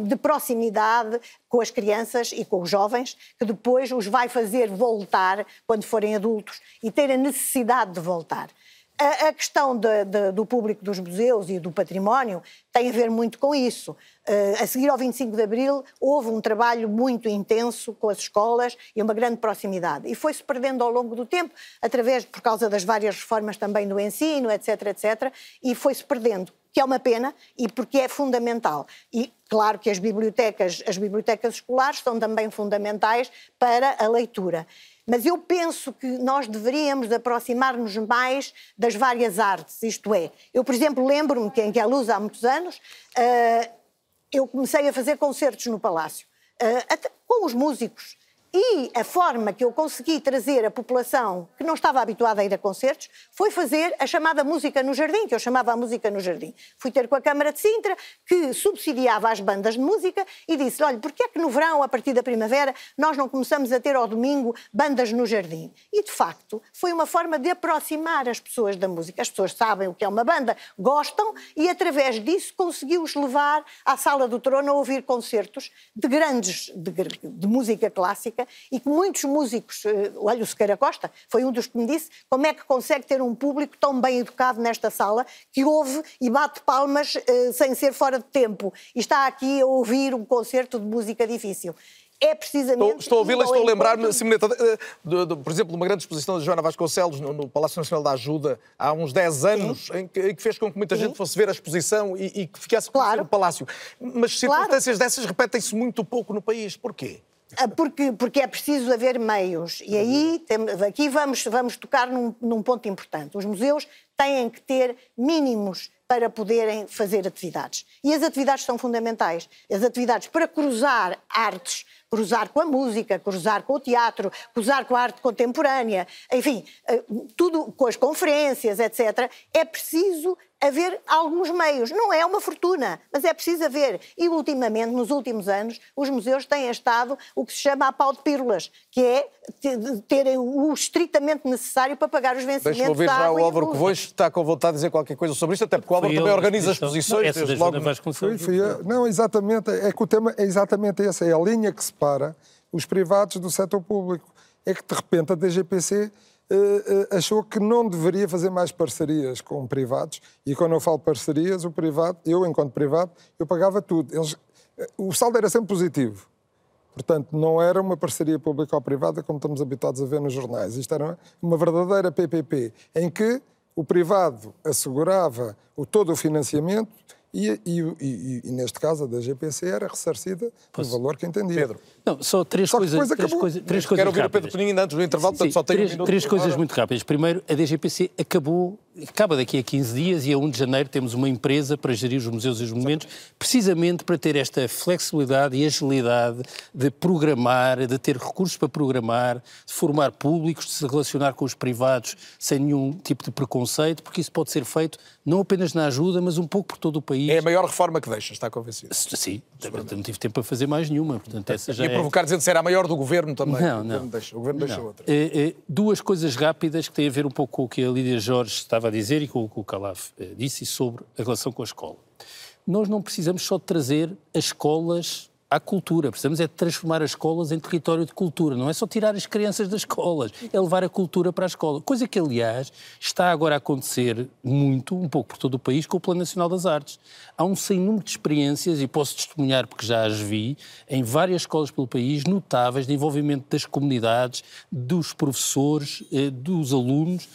de proximidade com as crianças e com os jovens, que depois os vai fazer voltar quando forem adultos e ter a necessidade de voltar. A, a questão de, de, do público dos museus e do património tem a ver muito com isso. Uh, a seguir ao 25 de Abril, houve um trabalho muito intenso com as escolas e uma grande proximidade. E foi-se perdendo ao longo do tempo, através, por causa das várias reformas também do ensino, etc, etc, e foi-se perdendo que é uma pena e porque é fundamental. E claro que as bibliotecas, as bibliotecas escolares são também fundamentais para a leitura. Mas eu penso que nós deveríamos aproximar-nos mais das várias artes, isto é, eu, por exemplo, lembro-me que em Queluz, há muitos anos, uh, eu comecei a fazer concertos no Palácio, uh, com os músicos, e a forma que eu consegui trazer a população que não estava habituada a ir a concertos foi fazer a chamada música no jardim, que eu chamava a música no jardim. Fui ter com a Câmara de Sintra, que subsidiava as bandas de música, e disse: olha, porquê é que no verão, a partir da primavera, nós não começamos a ter ao domingo bandas no jardim? E de facto, foi uma forma de aproximar as pessoas da música. As pessoas sabem o que é uma banda, gostam, e através disso conseguiu-os levar à Sala do Trono a ouvir concertos de grandes, de, de música clássica e que muitos músicos, eh, olha, o Sequeira Costa foi um dos que me disse como é que consegue ter um público tão bem educado nesta sala que ouve e bate palmas eh, sem ser fora de tempo e está aqui a ouvir um concerto de música difícil é precisamente. Estou, estou a ouvi-la, estou a lembrar-me, eh, por exemplo, de uma grande exposição de Joana Vasconcelos no, no, Palácio Nacional da Ajuda há uns 10 anos, em que, em que, fez com que muita Sim. gente fosse ver a exposição e, e que ficasse claro. o Palácio. Mas circunstâncias claro. dessas repetem-se muito pouco no país. Porquê? Ah, porque, porque é preciso haver meios. E aí, aqui vamos, vamos tocar num, num ponto importante. Os museus têm que ter mínimos para poderem fazer atividades. E as atividades são fundamentais. As atividades para cruzar artes, cruzar com a música, cruzar com o teatro, cruzar com a arte contemporânea, enfim, ah, tudo com as conferências, etc. É preciso haver alguns meios. Não é uma fortuna, mas é preciso haver. E ultimamente, nos últimos anos, os museus têm estado o que se chama a pau de pílulas, que é terem o estritamente necessário para pagar os vencimentos Deixa-me ouvir já o Álvaro que Covões está com vontade de dizer qualquer coisa sobre isto, até porque o Álvaro também organiza exposições. Não, logo... não, exatamente. É que o tema é exatamente esse. É a linha que separa os privados do setor público. É que, de repente, a DGPC uh, achou que não deveria fazer mais parcerias com privados. E quando eu falo parcerias, o privado, eu, enquanto privado, eu pagava tudo. Eles, o saldo era sempre positivo. Portanto, não era uma parceria pública ou privada como estamos habituados a ver nos jornais. Isto era uma verdadeira PPP, em que o privado assegurava o, todo o financiamento e, e, e, e, neste caso a da GPC era ressarcida pelo valor que entendia. Pedro. Não, só três só coisas. Três, coisa, três Quero coisas ouvir rápidas. o Pedro Peninho antes do intervalo, portanto Sim, só tenho três, um minuto. três coisas agora. muito rápidas. Primeiro, a DGPC acabou, acaba daqui a 15 dias e a 1 de janeiro temos uma empresa para gerir os museus e os monumentos, precisamente para ter esta flexibilidade e agilidade de programar, de ter recursos para programar, de formar públicos, de se relacionar com os privados sem nenhum tipo de preconceito, porque isso pode ser feito não apenas na ajuda, mas um pouco por todo o país. É a maior reforma que deixa, está convencido. Sim, não tive tempo para fazer mais nenhuma. Portanto, essa já E a é... provocar dizendo que era a maior do governo também. Não, O não. governo deixa, o governo deixa outra. É, é, duas coisas rápidas que têm a ver um pouco com o que a Lídia Jorge estava a dizer e com o que o Calaf eh, disse sobre a relação com a escola. Nós não precisamos só de trazer as escolas à cultura, precisamos é de transformar as escolas em território de cultura, não é só tirar as crianças das escolas, é levar a cultura para a escola. Coisa que, aliás, está agora a acontecer muito, um pouco por todo o país, com o Plano Nacional das Artes. Há um sem número de experiências, e posso testemunhar porque já as vi, em várias escolas pelo país, notáveis de envolvimento das comunidades, dos professores, eh, dos alunos,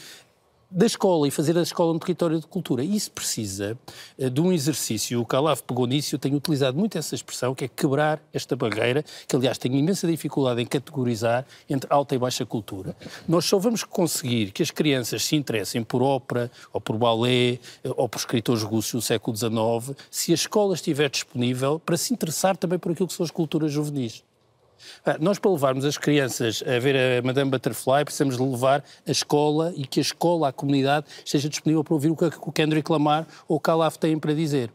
da escola e fazer a escola um território de cultura. Isso precisa eh, de um exercício, o Calaf pegou nisso, eu tenho utilizado muito essa expressão, que é quebrar esta barreira, que aliás tenho imensa dificuldade em categorizar entre alta e baixa cultura. Nós só vamos conseguir que as crianças se interessem por ópera, ou por balé, eh, ou por escritores russos do século XIX, se a escola estiver disponível para se interessar também por aquilo que são as culturas juvenis. Ah, Nós, para levarmos as crianças a ver a Madame Butterfly, precisamos levar a escola e que a escola, a comunidade, esteja disponível para ouvir o que o Kendrick Lamar ou o Calaf têm para dizer.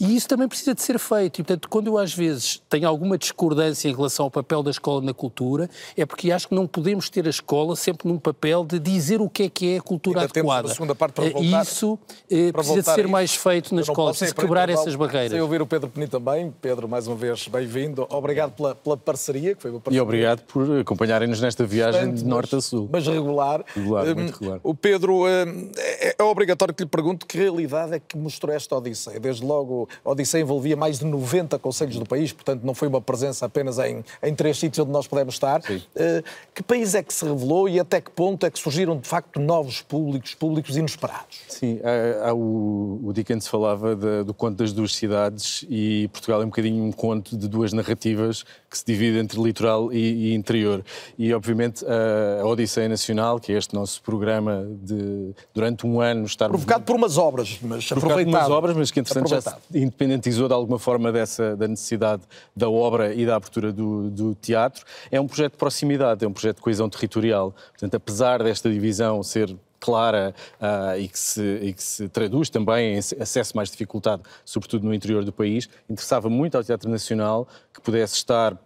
E isso também precisa de ser feito. E, portanto, quando eu às vezes tenho alguma discordância em relação ao papel da escola na cultura, é porque acho que não podemos ter a escola sempre num papel de dizer o que é que é a cultura Ainda temos adequada. uma segunda parte para Eh, voltar- Isso eh, para precisa de ser a mais isso. feito na Eu escola, precisa quebrar essas barreiras. Sem ouvir o Pedro Penin também. Pedro, mais uma vez, bem-vindo. Obrigado pela, pela parceria, que foi uma parceria E obrigado por acompanharem-nos nesta viagem Bastante, de norte a sul. mas regular. Regular, Hum, muito regular. O Pedro, hum, é, é obrigatório que lhe pergunte que realidade é que mostrou esta Odisseia. Desde logo, Odisseia envolvia mais de 90 conselhos do país, portanto não foi uma presença apenas em, em três sítios onde nós pudemos estar. Uh, que país é que se revelou e até que ponto é que surgiram, de facto, novos públicos, públicos inesperados? Sim, há, há o, o Dickens falava da- do conto das duas cidades e Portugal é um bocadinho um conto de duas narrativas que se divide entre litoral e, e interior. E, obviamente, a, a Odisseia Nacional, que é este nosso programa de, durante um ano, estar Provocado por umas obras, mas provocado por aproveitado. umas obras, mas que entretanto já se Aproveitado. independentizou de alguma forma dessa da necessidade da obra e da abertura do, do teatro. É um projeto de proximidade, é um projeto de coesão territorial. Portanto, apesar desta divisão ser clara ah, e, que se, e que se traduz também em acesso mais dificultado, sobretudo no interior do país, interessava muito ao Teatro Nacional que pudesse estar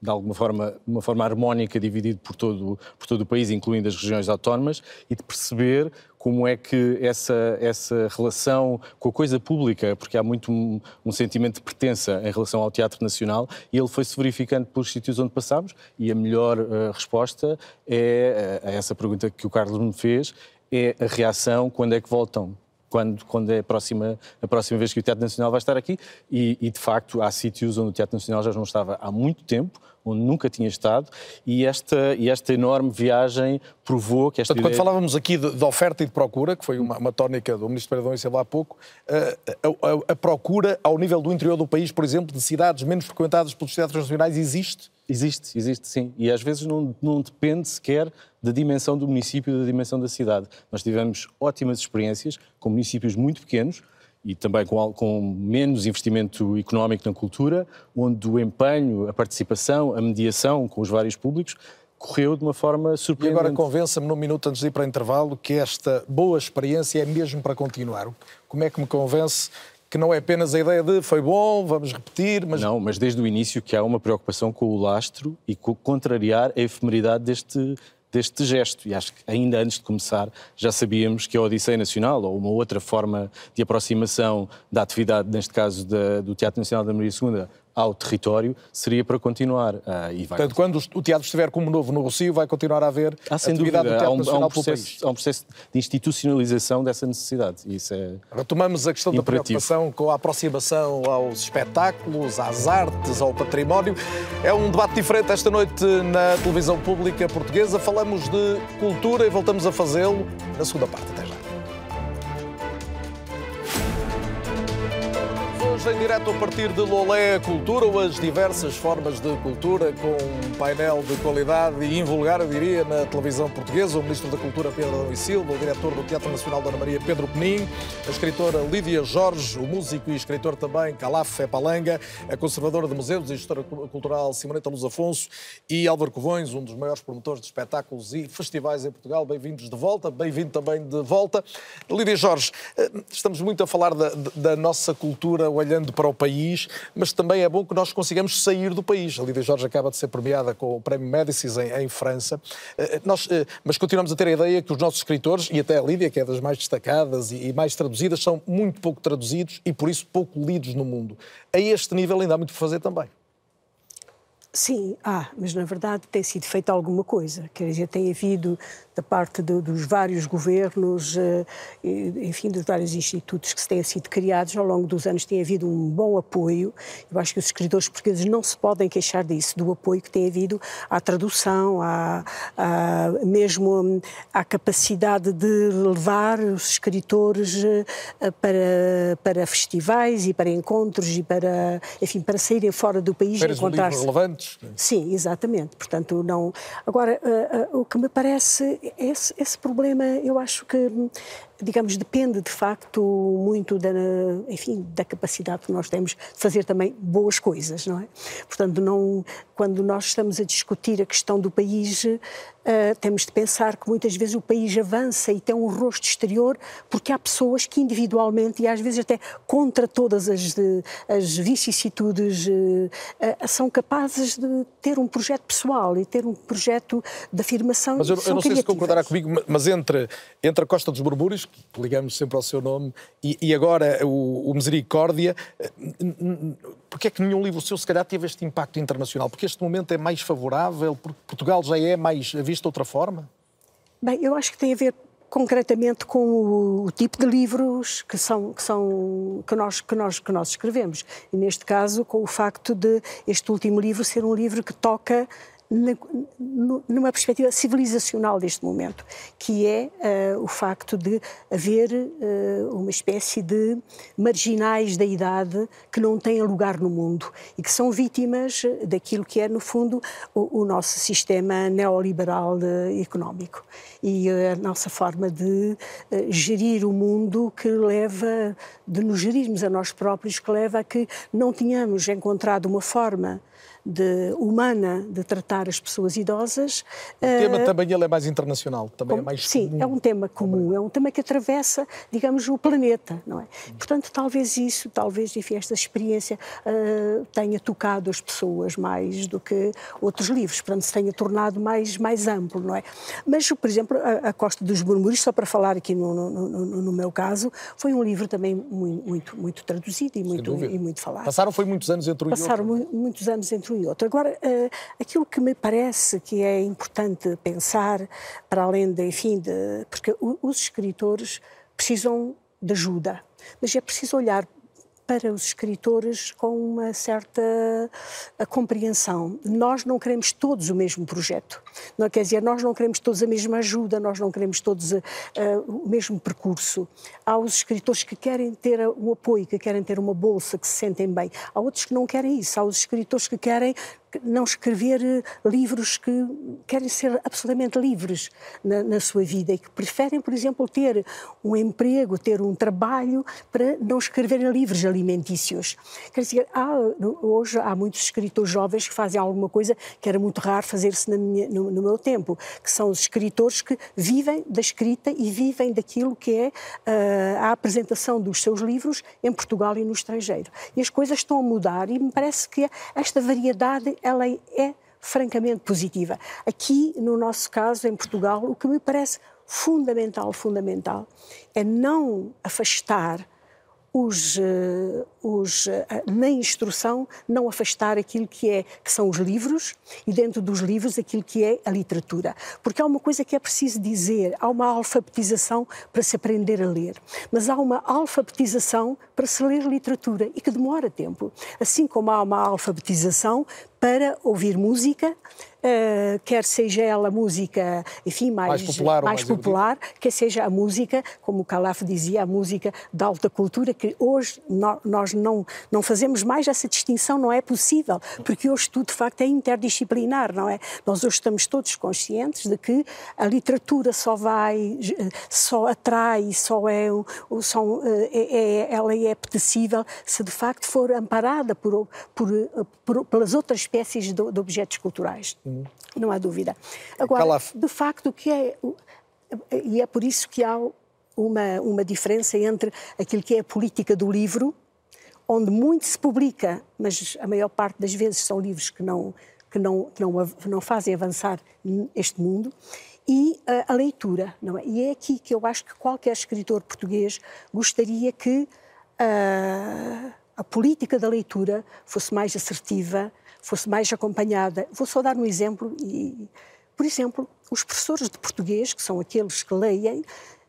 de alguma forma, de uma forma harmónica, dividido por todo, por todo o país, incluindo as regiões autónomas, e de perceber como é que essa, essa relação com a coisa pública, porque há muito um, um sentimento de pertença em relação ao Teatro Nacional, e ele foi-se verificando pelos sítios onde passámos, e a melhor eh, resposta é, eh, a essa pergunta que o Carlos me fez, é a reação quando é que voltam quando, quando é a próxima, a próxima vez que o Teatro Nacional vai estar aqui. E, e, de facto, há sítios onde o Teatro Nacional já não estava há muito tempo, onde nunca tinha estado, e esta, e esta enorme viagem provou que esta Portanto, quando ideia... falávamos aqui de, de oferta e de procura, que foi uma, uma tónica do Ministro Pedro Adão há pouco, eh, a, a- a procura ao nível do interior do país, por exemplo, de cidades menos frequentadas pelos teatros nacionais, existe? Existe, existe sim. E às vezes não, não depende sequer da dimensão do município, da dimensão da cidade. Nós tivemos ótimas experiências com municípios muito pequenos e também com, com menos investimento económico na cultura, onde o empenho, a participação, a mediação com os vários públicos correu de uma forma E surpreendente. agora convença-me, num minuto antes de ir para o intervalo, que esta boa experiência é mesmo para continuar. Como é que me convence que não é apenas a ideia de foi bom, vamos repetir, mas Não, mas desde o início que há uma preocupação com o lastro e com contrariar a efemeridade deste, deste gesto. E acho que ainda antes de começar já sabíamos que a Odisseia Nacional, ou uma outra forma de aproximação da atividade, neste caso da- do Teatro Nacional da Maria II, ao território, seria para continuar. Ah, e vai Portanto, quando o teatro estiver como novo no Rocio, vai continuar a haver Há sem atividade dúvida, do Teatro há um, há, Nacional um pelo país. processo, há um processo de institucionalização dessa necessidade. Isso é Retomamos a questão da Imperativo. preocupação com a aproximação aos espetáculos, às artes, ao património. É um debate diferente esta noite na televisão pública portuguesa. Falamos de cultura e voltamos a fazê-lo na segunda parte. Até Jorge, em direto a partir de Lolé Cultura, ou as diversas formas de cultura, com um painel de qualidade e invulgar, eu diria, na televisão portuguesa, o Ministro da Cultura Pedro Adão e Silva, o Diretor do Teatro Nacional Dona Maria Pedro Penin, a escritora Lídia Jorge, o músico e escritor também Calaf Palanga, a conservadora de museus e gestora cultural Simoneta Luz Afonso e Álvaro Covões, um dos maiores promotores de espetáculos e festivais em Portugal. Bem-vindos de volta, bem-vindo também de volta. Lídia Jorge, eh, estamos muito a falar da, da nossa cultura olhando para o país, mas também é bom que nós consigamos sair do país. A Lídia Jorge acaba de ser premiada com o Prémio Médicis em, em França, eh, nós, eh, mas continuamos a ter a ideia que os nossos escritores, e até a Lídia, que é das mais destacadas e, e mais traduzidas, são muito pouco traduzidos e por isso pouco lidos no mundo. A este nível ainda há muito por fazer também. Sim, há, mas na verdade tem sido feita alguma coisa. Quer dizer, tem havido da parte de, dos vários governos, eh, enfim, dos vários institutos que têm sido criados ao longo dos anos, tem havido um bom apoio. Eu acho que os escritores portugueses não se podem queixar disso, do apoio que tem havido à tradução, à, à mesmo à capacidade de levar os escritores eh, para, para festivais e para encontros e para, enfim, para saírem fora do país e encontrar-se. relevantes. Sim, exatamente. Portanto, não. Agora, uh, o que me parece esse, esse problema, eu acho que digamos, depende de facto muito da, enfim, da capacidade que nós temos de fazer também boas coisas, não é? Portanto, não, quando nós estamos a discutir a questão do país, uh, temos de pensar que muitas vezes o país avança e tem um rosto exterior porque há pessoas que individualmente e às vezes até contra todas as, de, as vicissitudes uh, uh, são capazes de ter um projeto pessoal e ter um projeto de afirmação. Mas eu, eu não sei se concordará comigo, mas entre, entre a Costa dos Borbúrios ligamos sempre ao seu nome, e, e agora o, o, Misericórdia, porque é que nenhum livro seu se calhar teve este impacto internacional? Porque este momento é mais favorável, porque Portugal já é mais visto de outra forma? Bem, eu acho que tem a ver concretamente com o, o, tipo de livros que são que são que nós que nós que nós escrevemos e neste caso com o facto de este último livro ser um livro que toca numa perspectiva civilizacional deste momento, que é uh, o facto de haver uh, uma espécie de marginais da idade que não têm lugar no mundo e que são vítimas daquilo que é, no fundo, o, o nosso sistema neoliberal de, económico. E a nossa forma de uh, gerir o mundo que leva, de nos gerirmos a nós próprios, que leva a que não tenhamos encontrado uma forma de, humana de tratar as pessoas idosas. O tema uh, também ele é mais internacional, também é mais Sim, comum. é um tema comum, é um tema que atravessa, digamos, o planeta, não é? Portanto, talvez isso, talvez, enfim, esta experiência uh, tenha tocado as pessoas mais do que outros livros, portanto, se tenha tornado mais, mais amplo, não é? Mas, por exemplo, a, a Costa dos Murmúrios, só para falar aqui no, no, no, no, meu caso, foi um livro também muito, muito, muito traduzido e muito, e muito falado. Passaram foi muitos anos entre um Passaram e outro. muitos anos entre um e outro. Agora, uh, aquilo que me parece que é importante pensar, para além de, enfim, de, porque os escritores precisam de ajuda, mas é preciso olhar para os escritores com uma certa compreensão. Nós não queremos todos o mesmo projeto. Não quer dizer, nós não queremos todos a mesma ajuda, nós não queremos todos uh, o mesmo percurso. Há os escritores que querem ter um apoio, que querem ter uma bolsa, que se sentem bem. Há outros que não querem isso. Há os escritores que querem não escrever eh, livros que querem ser absolutamente livres na, na, sua vida e que preferem, por exemplo, ter um emprego, ter um trabalho para não escreverem livros alimentícios. Quer dizer, há, hoje há muitos escritores jovens que fazem alguma coisa que era muito raro fazer-se no, no, meu tempo, que são os escritores que vivem da escrita e vivem daquilo que é uh, a apresentação dos seus livros em Portugal e no estrangeiro. E as coisas estão a mudar e me parece que esta variedade ela é francamente positiva. Aqui, no nosso caso, em Portugal, o que me parece fundamental, fundamental, é não afastar os, eh, os, eh, na instrução não afastar aquilo que, é, que são os livros e dentro dos livros aquilo que é a literatura. Porque há uma coisa que é preciso dizer, há uma alfabetização para se aprender a ler, mas há uma alfabetização para se ler literatura e que demora tempo. Assim como há uma alfabetização para ouvir música, uh, quer seja ela música, enfim, mais, mais popular, mais, mais popular quer seja a música, como o Calaf dizia, a música da alta cultura, que hoje no, nós não, não fazemos mais essa distinção, não é possível, porque hoje tudo de facto é interdisciplinar, não é? Nós hoje estamos todos conscientes de que a literatura só vai, só atrai, só é, só é, é ela é apetecível se de facto for amparada por, por, por pelas outras espécies de, de objetos culturais. Uhum. Não há dúvida. Agora, Calaf. de facto, o que é. E é por isso que há uma, uma diferença entre aquilo que é a política do livro, onde muito se publica, mas a maior parte das vezes são livros que não, que não, que não, não fazem avançar este mundo, e a, a leitura. Não é? E é aqui que eu acho que qualquer escritor português gostaria que a, a política da leitura fosse mais assertiva, fosse mais acompanhada. Vou só dar um exemplo. E, por exemplo, os professores de português, que são aqueles que leem,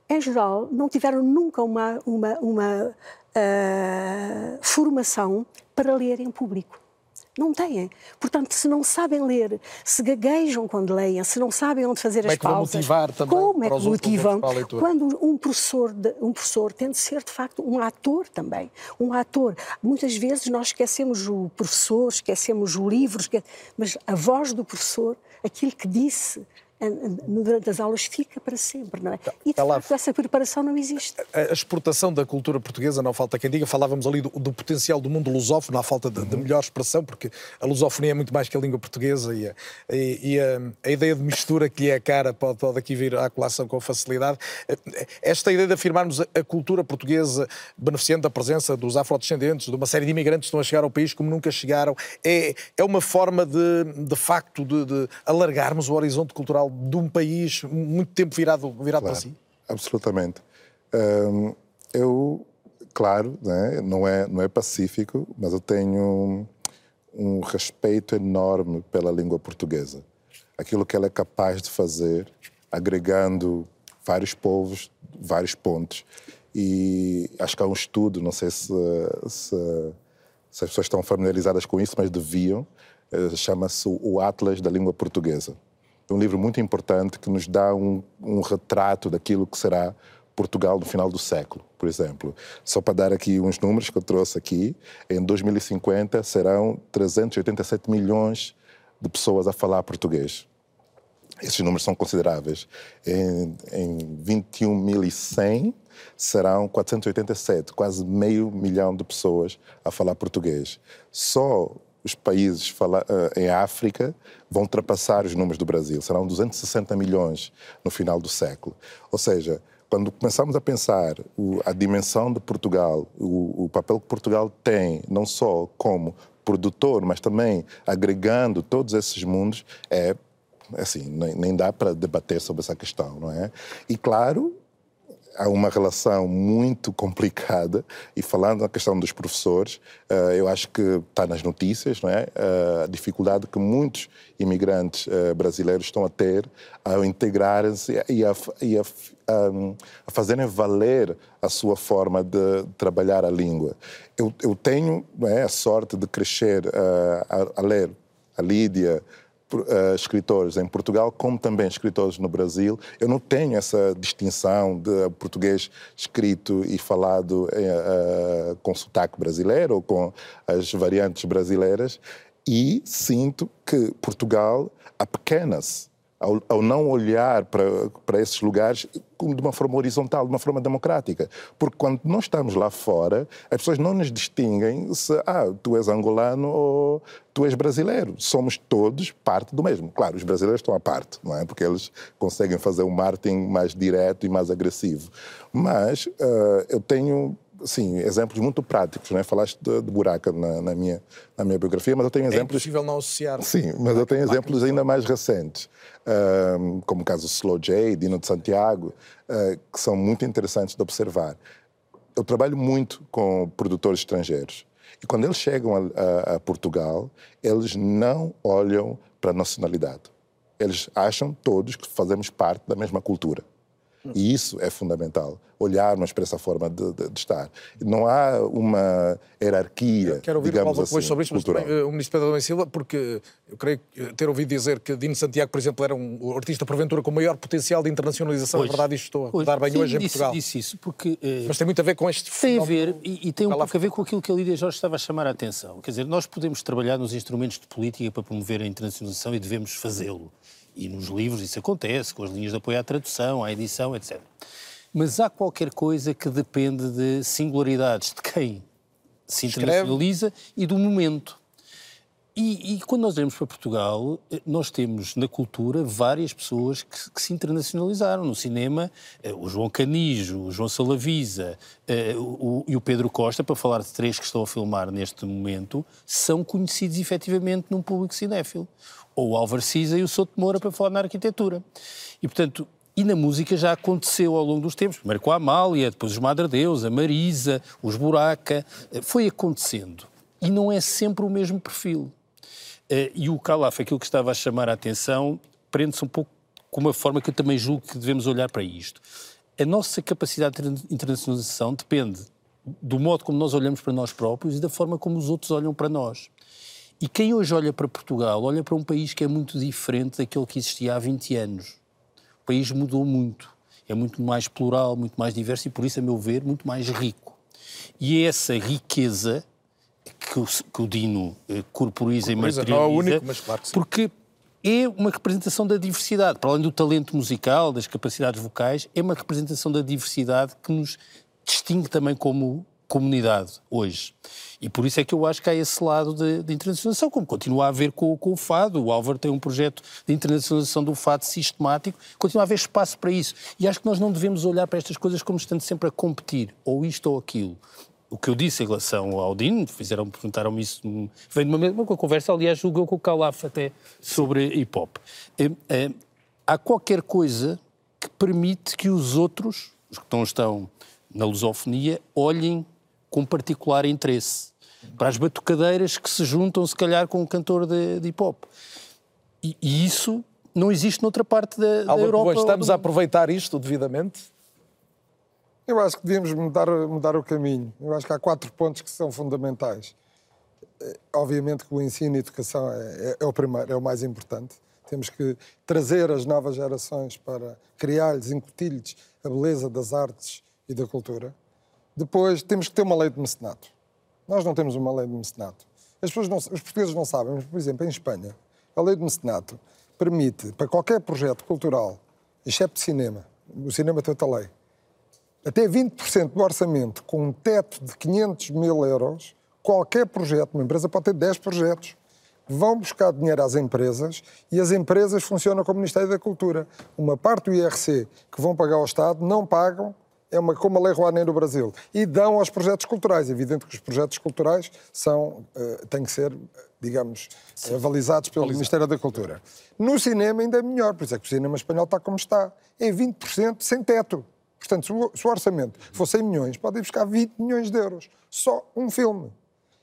em geral, não tiveram nunca uma, uma, uma uh, formação para ler em público. Não têm. Portanto, se não sabem ler, se gaguejam quando leem, se não sabem onde fazer como as pausas... Como é que vão motivar também Como é que motivam? Quando um professor, de, um professor tem de ser, de facto, um ator também. Um ator. Muitas vezes nós esquecemos o professor, esquecemos o livro, esquece... mas a voz do professor, aquilo que disse durante as aulas fica para sempre, não é? Tá, e de tá facto essa preparação não existe. A, exportação da cultura portuguesa, não falta quem diga, falávamos ali do, do potencial do mundo lusófono, há falta de, de, uhum. melhor expressão, porque a lusofonia é muito mais que a língua portuguesa e a, e, e a, a ideia de mistura que lhe é cara pode, pode aqui vir à colação com facilidade. Esta ideia de afirmarmos a, a cultura portuguesa beneficiando da presença dos afrodescendentes, de uma série de imigrantes que estão a chegar ao país como nunca chegaram, é, é uma forma de, de facto de, de alargarmos o horizonte cultural de um país muito tempo virado, virado claro, para si? Absolutamente. Eu, claro, né, não, é, não é pacífico, mas eu tenho um, um respeito enorme pela língua portuguesa. Aquilo que ela é capaz de fazer, agregando vários povos, vários pontos. E acho que há um estudo, não sei se, se, se as pessoas estão familiarizadas com isso, mas deviam, eh, chama-se o Atlas da Língua Portuguesa é um livro muito importante que nos dá um, um retrato daquilo que será Portugal no final do século, por exemplo. Só para dar aqui uns números que eu trouxe aqui, em 2050 serão 387 milhões de pessoas a falar português. Esses números são consideráveis. Em, em 21.100 serão 487, quase meio milhão de pessoas a falar português. Só os países eh, em África vão ultrapassar os números do Brasil. Serão 260 milhões no final do século. Ou seja, quando começamos a pensar a dimensão de Portugal, o, papel que Portugal tem, não só como produtor, mas também agregando todos esses mundos, é assim, nem, dá para debater sobre essa questão, não é? E claro, há uma relação muito complicada e falando na questão dos professores, eh, eu acho que está nas notícias, não é? Eh, a dificuldade que muitos imigrantes eh, brasileiros estão a ter ao integrarem-se e a, e a, a, fazerem valer a sua forma de trabalhar a língua. Eu, eu tenho é, a sorte de crescer a, a ler a Lídia, uh, escritores em Portugal, como também escritores no Brasil. Eu não tenho essa distinção de português escrito e falado uh, com sotaque brasileiro ou com as variantes brasileiras. E sinto que Portugal apequena-se ao, ao, não olhar para, para esses lugares de uma forma horizontal, de uma forma democrática. Porque quando nós estamos lá fora, as pessoas não nos distinguem se ah, tu és angolano ou tu és brasileiro. Somos todos parte do mesmo. Claro, os brasileiros estão à parte, não é? Porque eles conseguem fazer um marketing mais direto e mais agressivo. Mas uh, eu tenho sim, exemplos muito práticos, né? Falaste de, de buraca na, na, minha, na minha biografia, mas eu tenho é exemplos... É impossível não associar. Sim, mas eu tenho exemplos ainda mais recentes, um, como o caso Slow J, Dino de Santiago, uh, que são muito interessantes de observar. Eu trabalho muito com produtores estrangeiros. E quando eles chegam a, a, a Portugal, eles não olham para a nacionalidade. Eles acham todos que fazemos parte da mesma cultura. E isso é fundamental, olharmos para essa forma de, de, de estar. Não há uma hierarquia, Quero ouvir digamos o assim, sobre isto, mas também, eh, o Ministro Pedro e Silva, porque eu creio que, ter ouvido dizer que Dino Santiago, por exemplo, era um artista porventura com maior potencial de internacionalização. Pois. é verdade, isto estou a dar bem Sim, hoje em disse, Portugal. Disse isso, porque... eh, Mas tem muito a ver com este Tem a ver, e, e tem um pouco a ver com aquilo que a Lídia Jorge estava a chamar a atenção. Quer dizer, nós podemos trabalhar nos instrumentos de política para promover a internacionalização e devemos fazê-lo. E nos livros isso acontece, com as linhas de apoio à tradução, à edição, etc. Mas há qualquer coisa que depende de singularidades de quem se Escreve. internacionaliza e do momento. E, e quando nós olhamos para Portugal, eh, nós temos na cultura várias pessoas que, que se internacionalizaram. No cinema, eh, o João Canijo, o João Salavisa eh, o- e o Pedro Costa, para falar de três que estão a filmar neste momento, são conhecidos efetivamente num público cinéfilo. Ou o Álvaro Siza e o Souto Moura, para falar na arquitetura. E, portanto, e na música já aconteceu ao longo dos tempos. Primeiro com a Amália, depois os Madre Deus, a Marisa, os Buraca. Eh, Foi acontecendo. E não é sempre o mesmo perfil. Eh, e o Calaf, aquilo que estava a chamar a atenção, prende-se um pouco com uma forma que eu também julgo que devemos olhar para isto. A nossa capacidade de internacionalização depende do modo como nós olhamos para nós próprios e da forma como os outros olham para nós. E quem hoje olha para Portugal, olha para um país que é muito diferente daquele que existia há 20 anos. O país mudou muito. É muito mais plural, muito mais diverso e, por isso, a meu ver, muito mais rico. E é essa riqueza que o, que o Dino eh, corporiza, Corporiza, e não é o materializa, único, mas claro que sim. porque é uma representação da diversidade. Para além do talento musical, das capacidades vocais, é uma representação da diversidade que nos distingue também como comunidade hoje. E por isso é que eu acho que há esse lado de, de internacionalização, como continua a haver com, com o fado. O Álvaro tem um projeto de internacionalização do fado sistemático, continua a haver espaço para isso. E acho que nós não devemos olhar para estas coisas como estando sempre a competir, ou isto ou aquilo. O que eu disse em relação ao Dino, fizeram, perguntaram-me isso, hum, vem de uma mesma conversa, aliás, julgo eu com o Calaf até sobre hip hop. Eh, eh, há qualquer coisa que permite que os outros, os que estão, estão na lusofonia, olhem com particular interesse para as batucadeiras que se juntam, se calhar, com um cantor de, de hip hop. E, e isso não existe noutra parte da, da Europa. Estamos do a aproveitar isto devidamente? Eu acho que devíamos mudar, mudar o caminho. Eu acho que há quatro pontos que são fundamentais. Eh, Obviamente que o ensino e a educação é, é- é o primeiro, é o mais importante. Temos que trazer as novas gerações para criar-lhes, incutir-lhes a beleza das artes e da cultura. Depois, temos que ter uma lei de mecenato. Nós não temos uma lei de mecenato. As pessoas não- os portugueses não sabem, mas, por exemplo, em Espanha, a lei de mecenato permite, para qualquer projeto cultural, exceto cinema, o cinema tem outra lei, até 20% do orçamento com um teto de 500 mil euros, qualquer projeto, uma empresa pode ter 10 projetos, vão buscar dinheiro às empresas e as empresas funcionam como o Ministério da Cultura. Uma parte do IRC que vão pagar ao Estado não pagam, é uma, como a Lei Rouanet no Brasil, e dão aos projetos culturais. É evidente que os projetos culturais são, eh, têm que ser, digamos, avalizados pelo Ministério da Cultura. No cinema ainda é melhor, por isso é que o cinema espanhol está como está. É 20% sem teto. Portanto, se o, se o orçamento for 100 milhões, podem buscar 20 milhões de euros. Só um filme.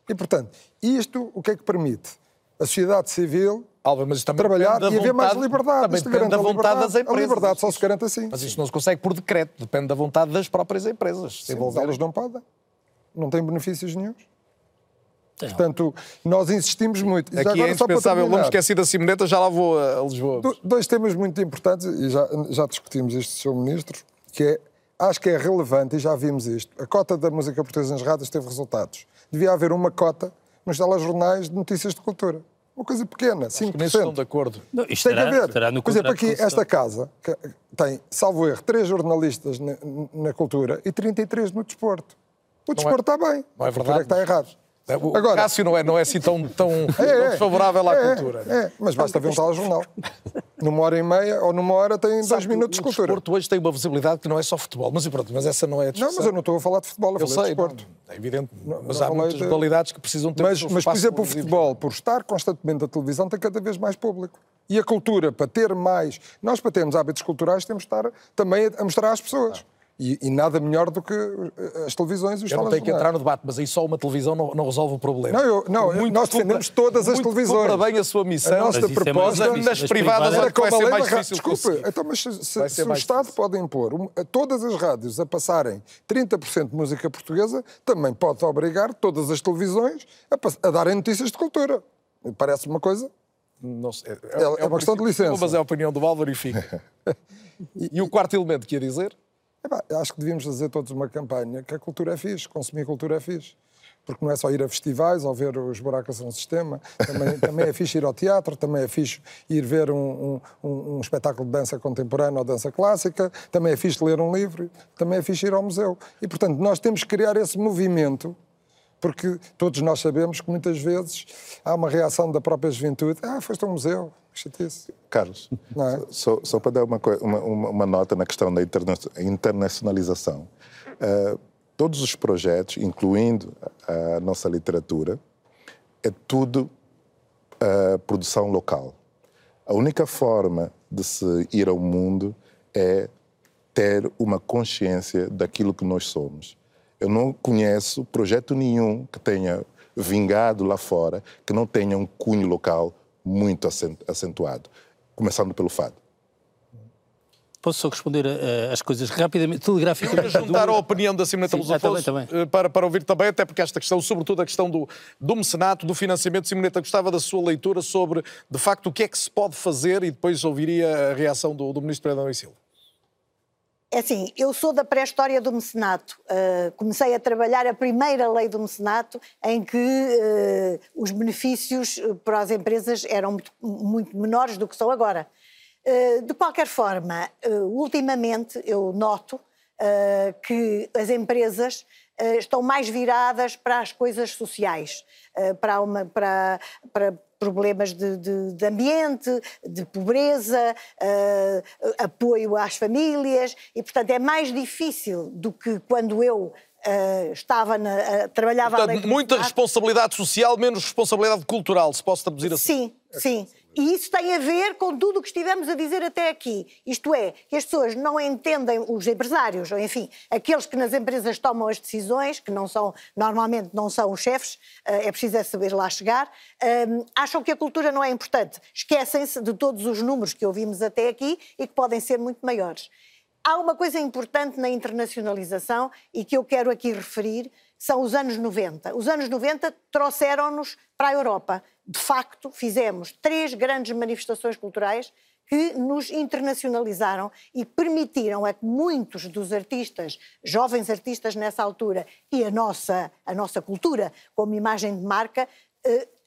E, portanto, isto o que é que permite? A sociedade civil Álvaro, mas também trabalhar e haver mais vontade- liberdade. Também Isto depende da a vontade das empresas. A liberdade só se garante assim. Mas isto não se consegue por decreto, depende da vontade das próprias empresas. Se Sim, mas elas não podem. Não têm benefícios nenhums. Portanto, nós insistimos muito. E Aqui é agora, só para indispensável. Não me esqueci da Simoneta, já lá vou a a Lisboa. do- Dois temas muito importantes, e já, já discutimos isto, Sr. Ministro, que é, acho que é relevante, e já vimos isto, a cota da música portuguesa nas rádios teve resultados. Devia haver uma cota nos telejornais de notícias de cultura. Uma coisa pequena, 5%. que nem estão de acordo. Não, isto Tem que estará- haver. no Por exemplo, aqui, esta casa que tem, salvo erro, três jornalistas na, na cultura e 33 no desporto. O desporto está bem. não é verdade, é que está errado. O Cássio não é, não é assim tão, tão, tão desfavorável à é, cultura. É, mas basta ver um telejornal. Numa hora e meia ou numa hora tem dois Sabe que minutos de o cultura. desporto hoje tem uma visibilidade que não é só futebol. Mas pronto, mas essa não é a Não, discussão. mas eu não estou a falar de futebol, eu, Eu sei, de desporto. não, é evidente. mas não há muitas de- modalidades que precisam ter Mas, o seu mas, por exemplo, o futebol, por estar constantemente na televisão, tem cada vez mais público. E a cultura, para ter mais. Nós, para termos hábitos culturais, temos de estar também a mostrar às pessoas. E, e, nada melhor do que eh, as televisões e os Eu não tenho que entrar no debate, mas aí só uma televisão não, não resolve o problema. Não, eu, não muito nós defendemos todas as televisões. Cumpra bem a sua missão. A nossa proposta é nas privadas é que vai ser mais difícil Desculpe, então, mas se, se, se o Estado difícil. pode impor a todas as rádios a passarem 30% de música portuguesa, também pode obrigar todas as televisões a, a darem notícias de cultura. Parece uma coisa... Não sei, é, é, é, é uma questão de licença. Mas é a opinião do Álvaro e fica. e, e o quarto elemento que ia dizer? Acho que devíamos fazer todos uma campanha que a cultura é fixe, consumir cultura é fixe. Porque não é só ir a festivais ou ver os buracos um sistema, também, também é fixe ir ao teatro, também é fixe ir ver um, um, um, espetáculo de dança contemporânea ou dança clássica, também é fixe ler um livro, também é fixe ir ao museu. E, portanto, nós temos que criar esse movimento porque todos nós sabemos que muitas vezes há uma reação da própria juventude. Ah, foste a um museu, chatice. Carlos, é? só, só, para dar uma, uma, uma, nota na questão da internacionalização. Uh, todos os projetos, incluindo a nossa literatura, é tudo uh, produção local. A única forma de se ir ao mundo é ter uma consciência daquilo que nós somos. Eu não conheço projeto nenhum que tenha vingado lá fora que não tenha um cunho local muito acentuado, começando pelo fado. Posso só responder às coisas rapidamente, telegraficamente? Juntar a opinião da Simoneta Lusofoso ah, para, para ouvir também, até porque esta questão, sobretudo a questão do, do mecenato, do financiamento, Simoneta, gostava da sua leitura sobre, de facto, o que é que se pode fazer e depois ouviria a reação do, do Ministro Pedro Silva. É assim, eu sou da pré-história do mecenato. Uh, comecei a trabalhar a primeira lei do mecenato, em que uh, os benefícios ah, para as empresas eram muito, muito menores do que são agora. Uh, de qualquer forma, ultimamente eu noto que as empresas estão mais viradas para as coisas sociais, para, uma, para, para problemas de, de, de ambiente, de pobreza, uh, apoio às famílias, e portanto é mais difícil do que quando eu Uh, estava na, uh, trabalhava Portanto, muita responsabilidade social, menos responsabilidade cultural, se posso traduzir assim. Sim, sim. E isso tem a ver com tudo o que estivemos a dizer até aqui. Isto é, que as pessoas não entendem, os empresários, ou enfim, aqueles que nas empresas tomam as decisões, que não são, normalmente não são os chefes, eh, é preciso é saber lá chegar, ehm, acham que a cultura não é importante. Esquecem-se de todos os números que ouvimos até aqui e que podem ser muito maiores. Há uma coisa importante na internacionalização e que eu quero aqui referir, são os anos 90. Os anos 90 trouxeram-nos para a Europa. De facto, fizemos três grandes manifestações culturais que nos internacionalizaram e permitiram a que muitos dos artistas, jovens artistas nessa altura, e a nossa, a nossa cultura como imagem de marca,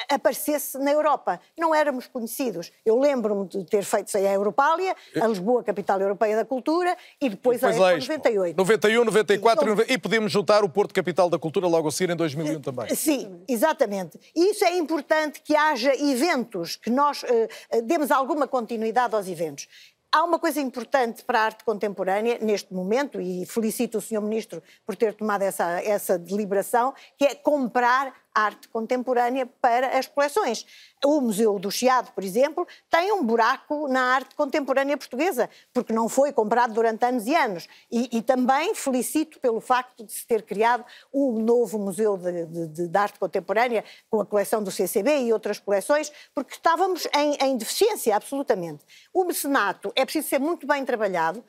aparecesse na Europa. Não éramos conhecidos. Eu lembro-me de ter feito a Europália, a Lisboa, capital europeia da cultura, e depois, e depois a Expo 98. 91, 94 então, e podíamos juntar o Porto Capital da Cultura logo a seguir em 2001 também. Sim, exatamente. E isso é importante que haja eventos, que nós uh, demos alguma continuidade aos eventos. Há uma coisa importante para a arte contemporânea neste momento, e felicito o Sr. Ministro por ter tomado essa, essa deliberação, que é comprar arte contemporânea para as coleções. O Museu do Chiado, por exemplo, tem um buraco na arte contemporânea portuguesa, porque não foi comprado durante anos e anos. E, e também felicito pelo facto de se ter criado o novo Museu de, de, de, Arte Contemporânea, com a coleção do CCB e outras coleções, porque estávamos em, em deficiência, absolutamente. O mecenato é preciso ser muito bem trabalhado.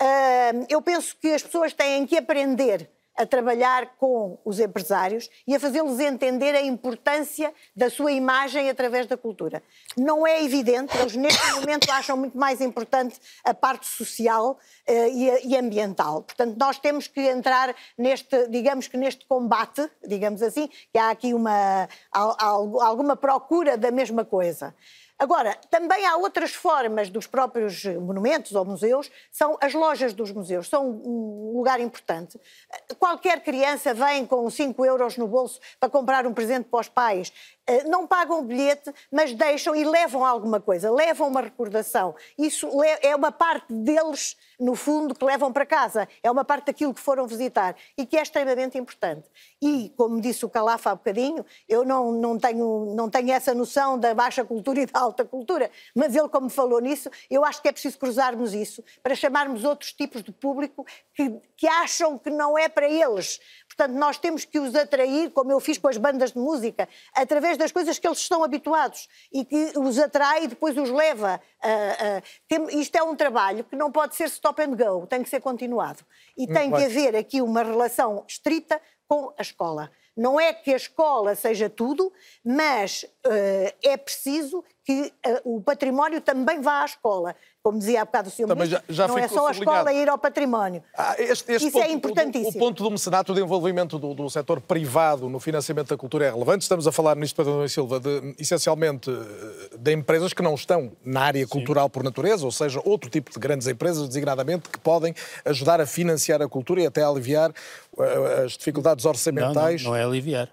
Uh, eu penso que as pessoas têm que aprender a trabalhar com os empresários e a fazê-los entender a importância da sua imagem através da cultura. Não é evidente, eles neste momento acham muito mais importante a parte social uh, e, e, ambiental. Portanto, nós temos que entrar neste, digamos que neste combate, digamos assim, que há aqui uma, alguma procura da mesma coisa. Agora, também há outras formas dos próprios monumentos ou museus, são as lojas dos museus, são um lugar importante. Qualquer criança vem com 5 euros no bolso para comprar um presente para os pais, eh, não pagam o bilhete, mas deixam e levam alguma coisa, levam uma recordação. Isso é uma parte deles no fundo, que levam para casa. É uma parte daquilo que foram visitar e que é extremamente importante. E, como disse o Calafa há bocadinho, eu não, não, tenho, não tenho essa noção da baixa cultura e da alta cultura, mas ele, como falou nisso, eu acho que é preciso cruzarmos isso para chamarmos outros tipos de público que, que acham que não é para eles. Portanto, nós temos que os atrair, como eu fiz com as bandas de música, através das coisas que eles estão habituados e que os atrai e depois os leva. Isto é um trabalho que não pode ser stop and go, tem que ser continuado. E Muito tem bem. que haver aqui uma relação estrita com a escola. Não é que a escola seja tudo, mas uh, é preciso que uh, o património também vá à escola como dizia há bocado o Sr. Ministro, já, já não é só a escola ir ao património. Ah, este, este Isso ponto, é importantíssimo. O, o, ponto do mecenato, do envolvimento do, do setor privado no financiamento da cultura é relevante. Estamos a falar nisto, Pedro Silva, de, essencialmente eh, de empresas que não estão na área Sim. cultural por natureza, ou seja, outro tipo de grandes empresas, designadamente, que podem ajudar a financiar a cultura e até a aliviar uh, as dificuldades orçamentais. Não, não, não é aliviar.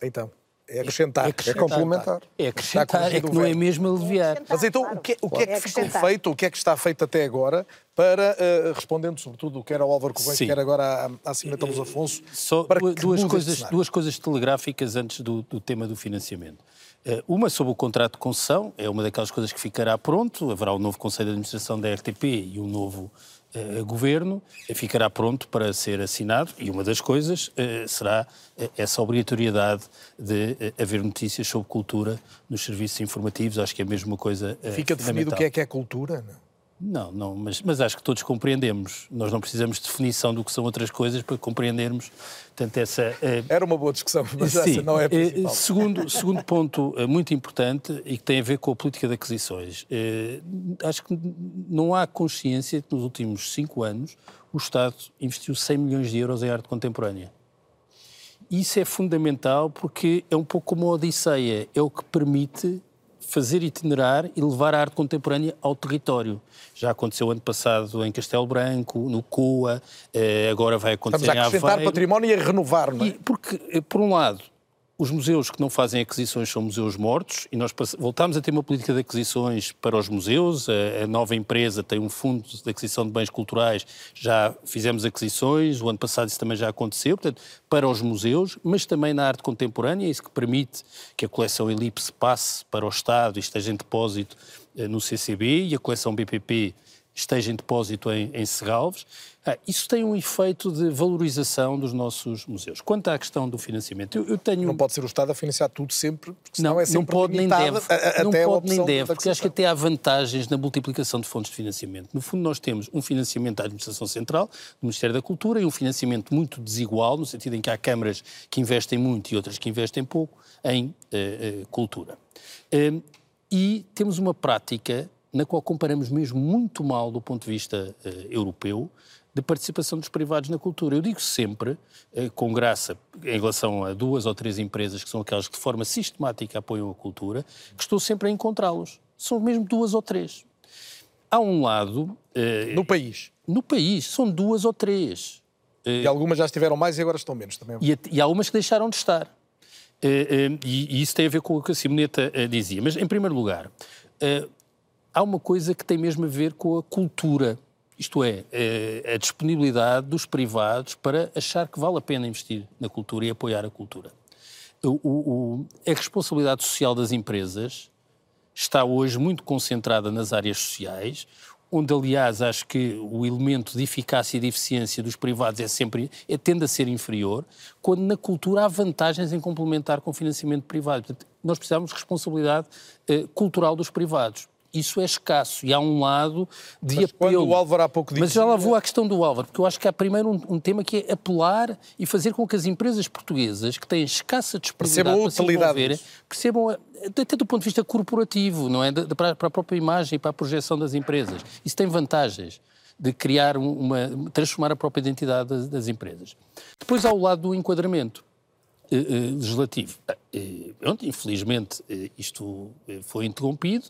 Então. É acrescentar. É, acrescentar, é complementar. É acrescentar, é que não é mesmo aliviar. Mas então, o que, o que é que ficou feito, o que é que está feito até agora para, uh, respondendo sobretudo quer ao Álvaro Covões, quer agora à, à Cimeta Luz Afonso, Só para duas, coisas, duas coisas telegráficas antes do, do tema do financiamento. Uh, uma sobre o contrato de concessão, é uma daquelas coisas que ficará pronto, haverá um novo Conselho de Administração da RTP e um novo uh, governo, ficará pronto para ser assinado e uma das coisas uh, será essa obrigatoriedade de haver notícias sobre cultura nos serviços informativos. Acho que é a mesma coisa. Fica definido o que é que é cultura? Não? Não, não, mas, mas acho que todos compreendemos. Nós não precisamos de definição do que são outras coisas para compreendermos. Portanto, essa, uh... Era uma boa discussão, mas sim, essa não é a principal. Uh, segundo, segundo ponto uh, muito importante e que tem a ver com a política de aquisições. acho que não há consciência que nos últimos cinco anos o Estado investiu 100 milhões de euros em arte contemporânea. Isso é fundamental porque é um pouco como a Odisseia, é o que permite fazer itinerar e levar a arte contemporânea ao território. Já aconteceu ano passado em Castelo Branco, no COA, eh, agora vai acontecer Estamos a acrescentar Aveiro. património e a renovar, não é? E porque, eh, por um lado, os museus que não fazem aquisições são museus mortos e nós voltámos a ter uma política de aquisições para os museus. A, a, nova empresa tem um fundo de aquisição de bens culturais, já fizemos aquisições, o ano passado isso também já aconteceu, portanto, para os museus, mas também na arte contemporânea, isso que permite que a coleção Elipse passe para o Estado e esteja em depósito eh, no CCB e a coleção BPP esteja em depósito em, em Serralves. Ah, isso tem um efeito de valorização dos nossos museus. Quanto à questão do financiamento, eu, eu tenho... Não pode ser o Estado a financiar tudo sempre, porque não, é sempre não pode nem deve. A, a, não pode nem deve, porque acho que até há vantagens na multiplicação de fontes de financiamento. No fundo, nós temos um financiamento da Administração Central, do Ministério da Cultura, e um financiamento muito desigual, no sentido em que há câmaras que investem muito e outras que investem pouco em uh, uh, cultura. Uh, e temos uma prática na qual comparamos mesmo muito mal do ponto de vista europeu, de participação dos privados na cultura. Eu digo sempre, eh, com graça, em relação a duas ou três empresas que são aquelas que de forma sistemática apoiam a cultura, que estou sempre a encontrá-los. São mesmo duas ou três. Há um lado. Eh, no país? No país, são duas ou três. E algumas já estiveram mais e agora estão menos também. E, e há umas que deixaram de estar. E, e, isso tem a ver com o que a Simoneta dizia. Mas, em primeiro lugar, há uma coisa que tem mesmo a ver com a cultura isto é, é, a disponibilidade dos privados para achar que vale a pena investir na cultura e apoiar a cultura. O, o, a responsabilidade social das empresas está hoje muito concentrada nas áreas sociais, onde, aliás, acho que o elemento de eficácia e de eficiência dos privados é sempre, é, tende a ser inferior, quando na cultura há vantagens em complementar com financiamento privado. Portanto, nós precisamos de responsabilidade eh, cultural dos privados isso é escasso e há um lado de Mas apelo. Quando o Álvaro há pouco disse... Mas já lá vou à questão do Álvaro, porque eu acho que há primeiro um, um tema que é apelar e fazer com que as empresas portuguesas, que têm escassa disponibilidade percebam a utilidade percebam, até do ponto de vista corporativo, não é? De, de, para a própria imagem e para a projeção das empresas. Isso tem vantagens de criar uma, transformar a própria identidade das, das empresas. Depois há o lado do enquadramento. Eh, eh, legislativo. Eh, pronto, infelizmente isto foi interrompido.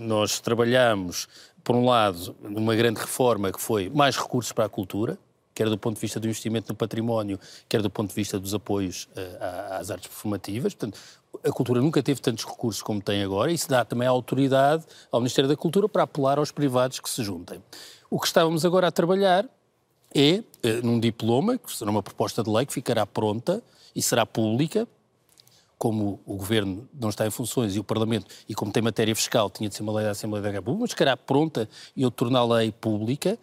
Nós trabalhamos, por um lado, numa grande reforma que foi mais recursos para a cultura, quer do ponto de vista do investimento no património, quer do ponto de vista dos apoios às artes performativas. Portanto, a cultura nunca teve tantos recursos como tem agora e isso dá também a autoridade ao Ministério da Cultura para apelar aos privados que se juntem. O que estávamos agora a trabalhar é num diploma, que será uma proposta de lei que ficará pronta e será pública, como o Governo não está em funções e o Parlamento, e como tem matéria fiscal, tinha de ser uma lei da Assembleia da República, mas ficará pronta e eu tornar a lei pública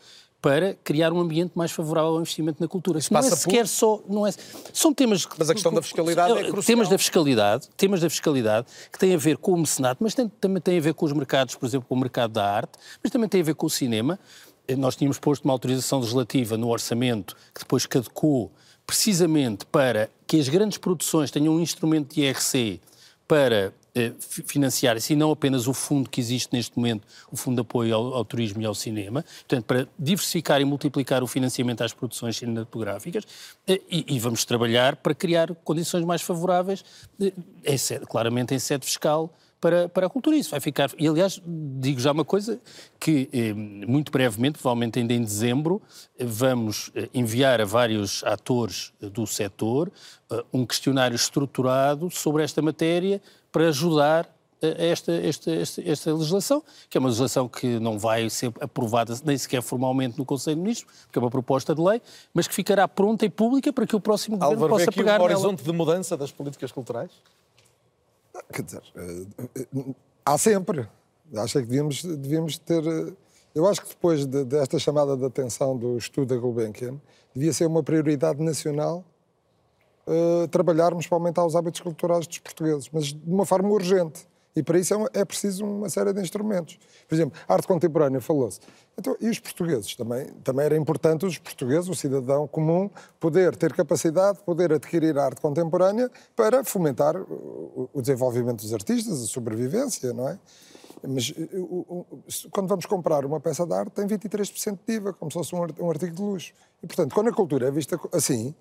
para criar um ambiente mais favorável ao investimento na cultura. Isso não é sequer por... só, não é, são temas Mas a questão da fiscalidade é crucial. Temas da fiscalidade, temas da fiscalidade que têm a ver com o mecenato, mas tem, também têm a ver com os mercados, por exemplo, com o mercado da arte, mas também tem a ver com o cinema. Nós tínhamos posto uma autorização legislativa no orçamento que depois caducou precisamente para que as grandes produções tenham um instrumento de IRC para eh, financiar, assim, não apenas o fundo que existe neste momento, o Fundo de Apoio ao, ao, Turismo e ao Cinema, portanto, para diversificar e multiplicar o financiamento às produções cinematográficas eh, e, e, vamos trabalhar para criar condições mais favoráveis, eh, claramente em sede fiscal, para, para a cultura. Isso vai ficar. E, aliás, digo já uma coisa: que eh, muito brevemente, provavelmente ainda em dezembro, vamos eh, enviar a vários atores eh, do setor um questionário estruturado sobre esta matéria para ajudar esta, esta, esta, esta, legislação, que é uma legislação que não vai ser aprovada nem sequer formalmente no Conselho de Ministros, porque é uma proposta de lei, mas que ficará pronta e pública para que o próximo governo Álvaro, possa pegar um horizonte nela. de mudança das políticas culturais? Quer dizer, eh, há sempre. Acho que devíamos, devíamos ter. Eh, eu acho que depois de, desta chamada de atenção do estudo da Gulbenkian, devia ser uma prioridade nacional uh, trabalharmos para aumentar os hábitos culturais dos portugueses, mas de uma forma urgente. E para isso é, é preciso uma série de instrumentos. Por exemplo, arte contemporânea falou-se. Então, e os portugueses? Também, também era importante os portugueses, o cidadão comum, poder ter capacidade, poder adquirir arte contemporânea para fomentar o, desenvolvimento dos artistas, a sobrevivência, não é? Mas quando vamos comprar uma peça de arte, tem 23% de IVA, como se fosse um artigo de luxo. E, portanto, quando a cultura é vista assim,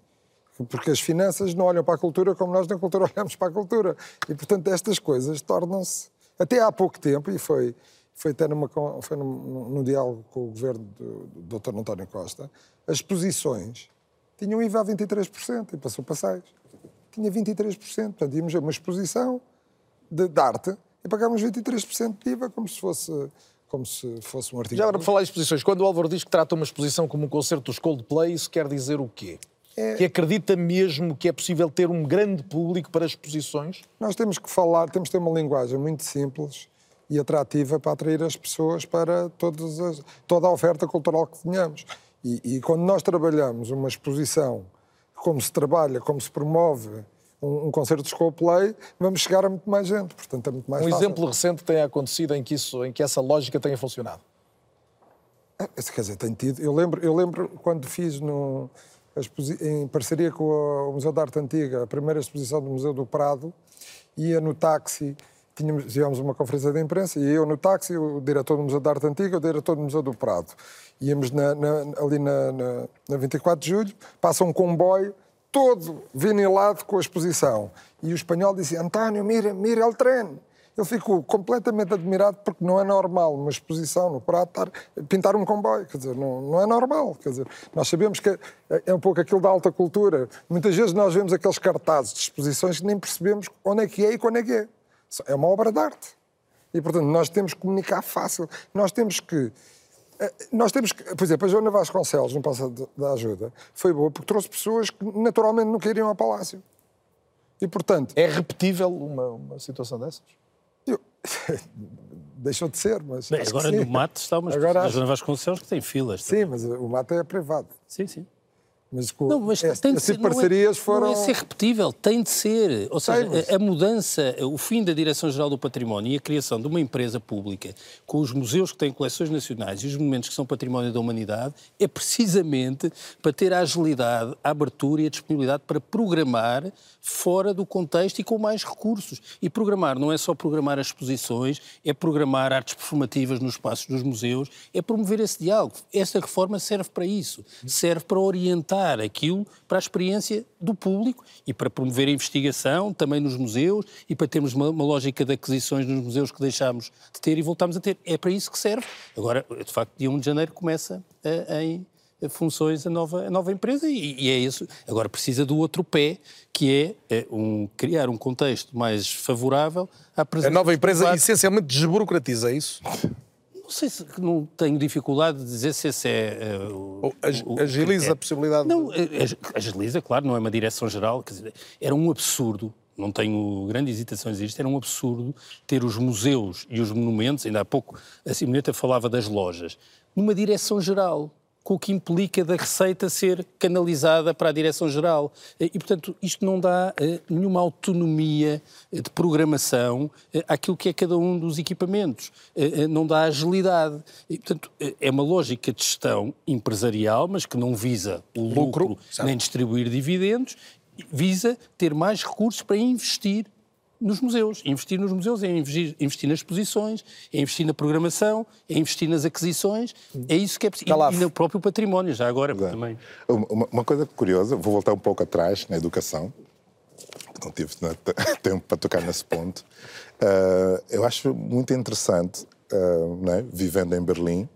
porque as finanças não olham para a cultura como nós na cultura olhamos para a cultura. E, portanto, estas coisas tornam-se. Até há pouco tempo, e foi, foi até numa, foi num, num diálogo com o governo do, do Dr. António Costa, as exposições tinham IVA a 23% e passou para 6%. Tinha 23%. Portanto, íamos a uma exposição de, de arte e pagávamos 23% de IVA como se fosse como se fosse um artigo. Já agora, para falar em exposições, quando o Álvaro diz que trata uma exposição como um concerto dos Coldplay, isso quer dizer o quê? É... Que acredita mesmo que é possível ter um grande público para exposições? Nós temos que falar, temos que ter uma linguagem muito simples e atrativa para atrair as pessoas para todas as, toda a oferta cultural que tenhamos. E, e, quando nós trabalhamos uma exposição, como se trabalha, como se promove um, um concerto de Coldplay, vamos chegar a muito mais gente. Portanto, é muito mais um fácil. exemplo recente tem acontecido em que, isso, em que essa lógica tenha funcionado? É, quer dizer, tem tido. Eu lembro, eu lembro quando fiz no em parceria com o Museu da Arte Antiga, a primeira exposição do Museu do Prado, ia no táxi, tínhamos, tivemos uma conferência de imprensa, e eu no táxi, o diretor do Museu da Arte Antiga, o diretor do Museu do Prado. Íamos na, na, ali na, na, na 24 de julho, passa um comboio todo vinilado com a exposição. E o espanhol disse, António, mira, mira o trem ele ficou completamente admirado porque não é normal uma exposição no Prato pintar um comboio, quer dizer, não, não é normal, quer dizer, nós sabemos que é, é um pouco aquilo da alta cultura. Muitas vezes nós vemos aqueles cartazes de exposições que nem percebemos onde é que é e quando é que é. É uma obra de arte. E, portanto, nós temos que comunicar fácil. Nós temos que eh, nós temos que, por exemplo, a Joana Vasconcelos, no passado da ajuda, foi boa porque trouxe pessoas que naturalmente não queriam ao Palácio. E, portanto... É repetível uma, uma situação dessas? Deixou de ser, mas. Bem, agora no mate está uma agora, a Joana Vasconcelos que tem filas. Sim, mas o mate é privado. Sim, sim. Mas, com, não, mas tem de ser, parcerias não é, foram. Não é ser repetível, tem de ser. Ou seja, mas... a, mudança, o fim da Direção-Geral do Património e a criação de uma empresa pública com os museus que têm coleções nacionais e os monumentos que são património da humanidade é precisamente para ter a agilidade, a abertura e a disponibilidade para programar fora do contexto e com mais recursos. E programar não é só programar as exposições, é programar artes performativas nos espaços dos museus, é promover esse diálogo. Esta reforma serve para isso, serve para orientar adaptar aquilo para a experiência do público e para promover a investigação também nos museus e para termos uma, uma lógica de aquisições nos museus que deixámos de ter e voltámos a ter. É para isso que serve. Agora, de facto, dia 1 de janeiro começa a, em funções a nova, a nova empresa e, e, é isso. Agora precisa do outro pé, que é, é um, criar um contexto mais favorável à presença. A nova empresa essencialmente desburocratiza é isso? Não sei se não tenho dificuldade de dizer se esse é. Uh, o, agiliza a possibilidade. Não, de... agiliza, claro, não é uma direção geral. Quer dizer, era um absurdo não tenho grande hesitação em dizer isto, era um absurdo ter os museus e os monumentos, ainda há pouco a Simoneta falava das lojas, numa direção geral, com o que implica da receita ser canalizada para a direção-geral. E, portanto, isto não dá uh, nenhuma autonomia uh, de programação àquilo que é cada um dos equipamentos. não dá agilidade. E, portanto, é uma lógica de gestão empresarial, mas que não visa o lucro, lucro nem distribuir dividendos visa ter mais recursos para investir nos museus. Investir nos museus é investir, investir nas exposições, é investir na programação, é investir nas aquisições, é isso que é preciso. E, e, no próprio património, já agora também. Uma, uma, coisa curiosa, vou voltar um pouco atrás na educação, não tive tempo para tocar nesse ponto. Uh, eu acho muito interessante, uh, né, vivendo em Berlim,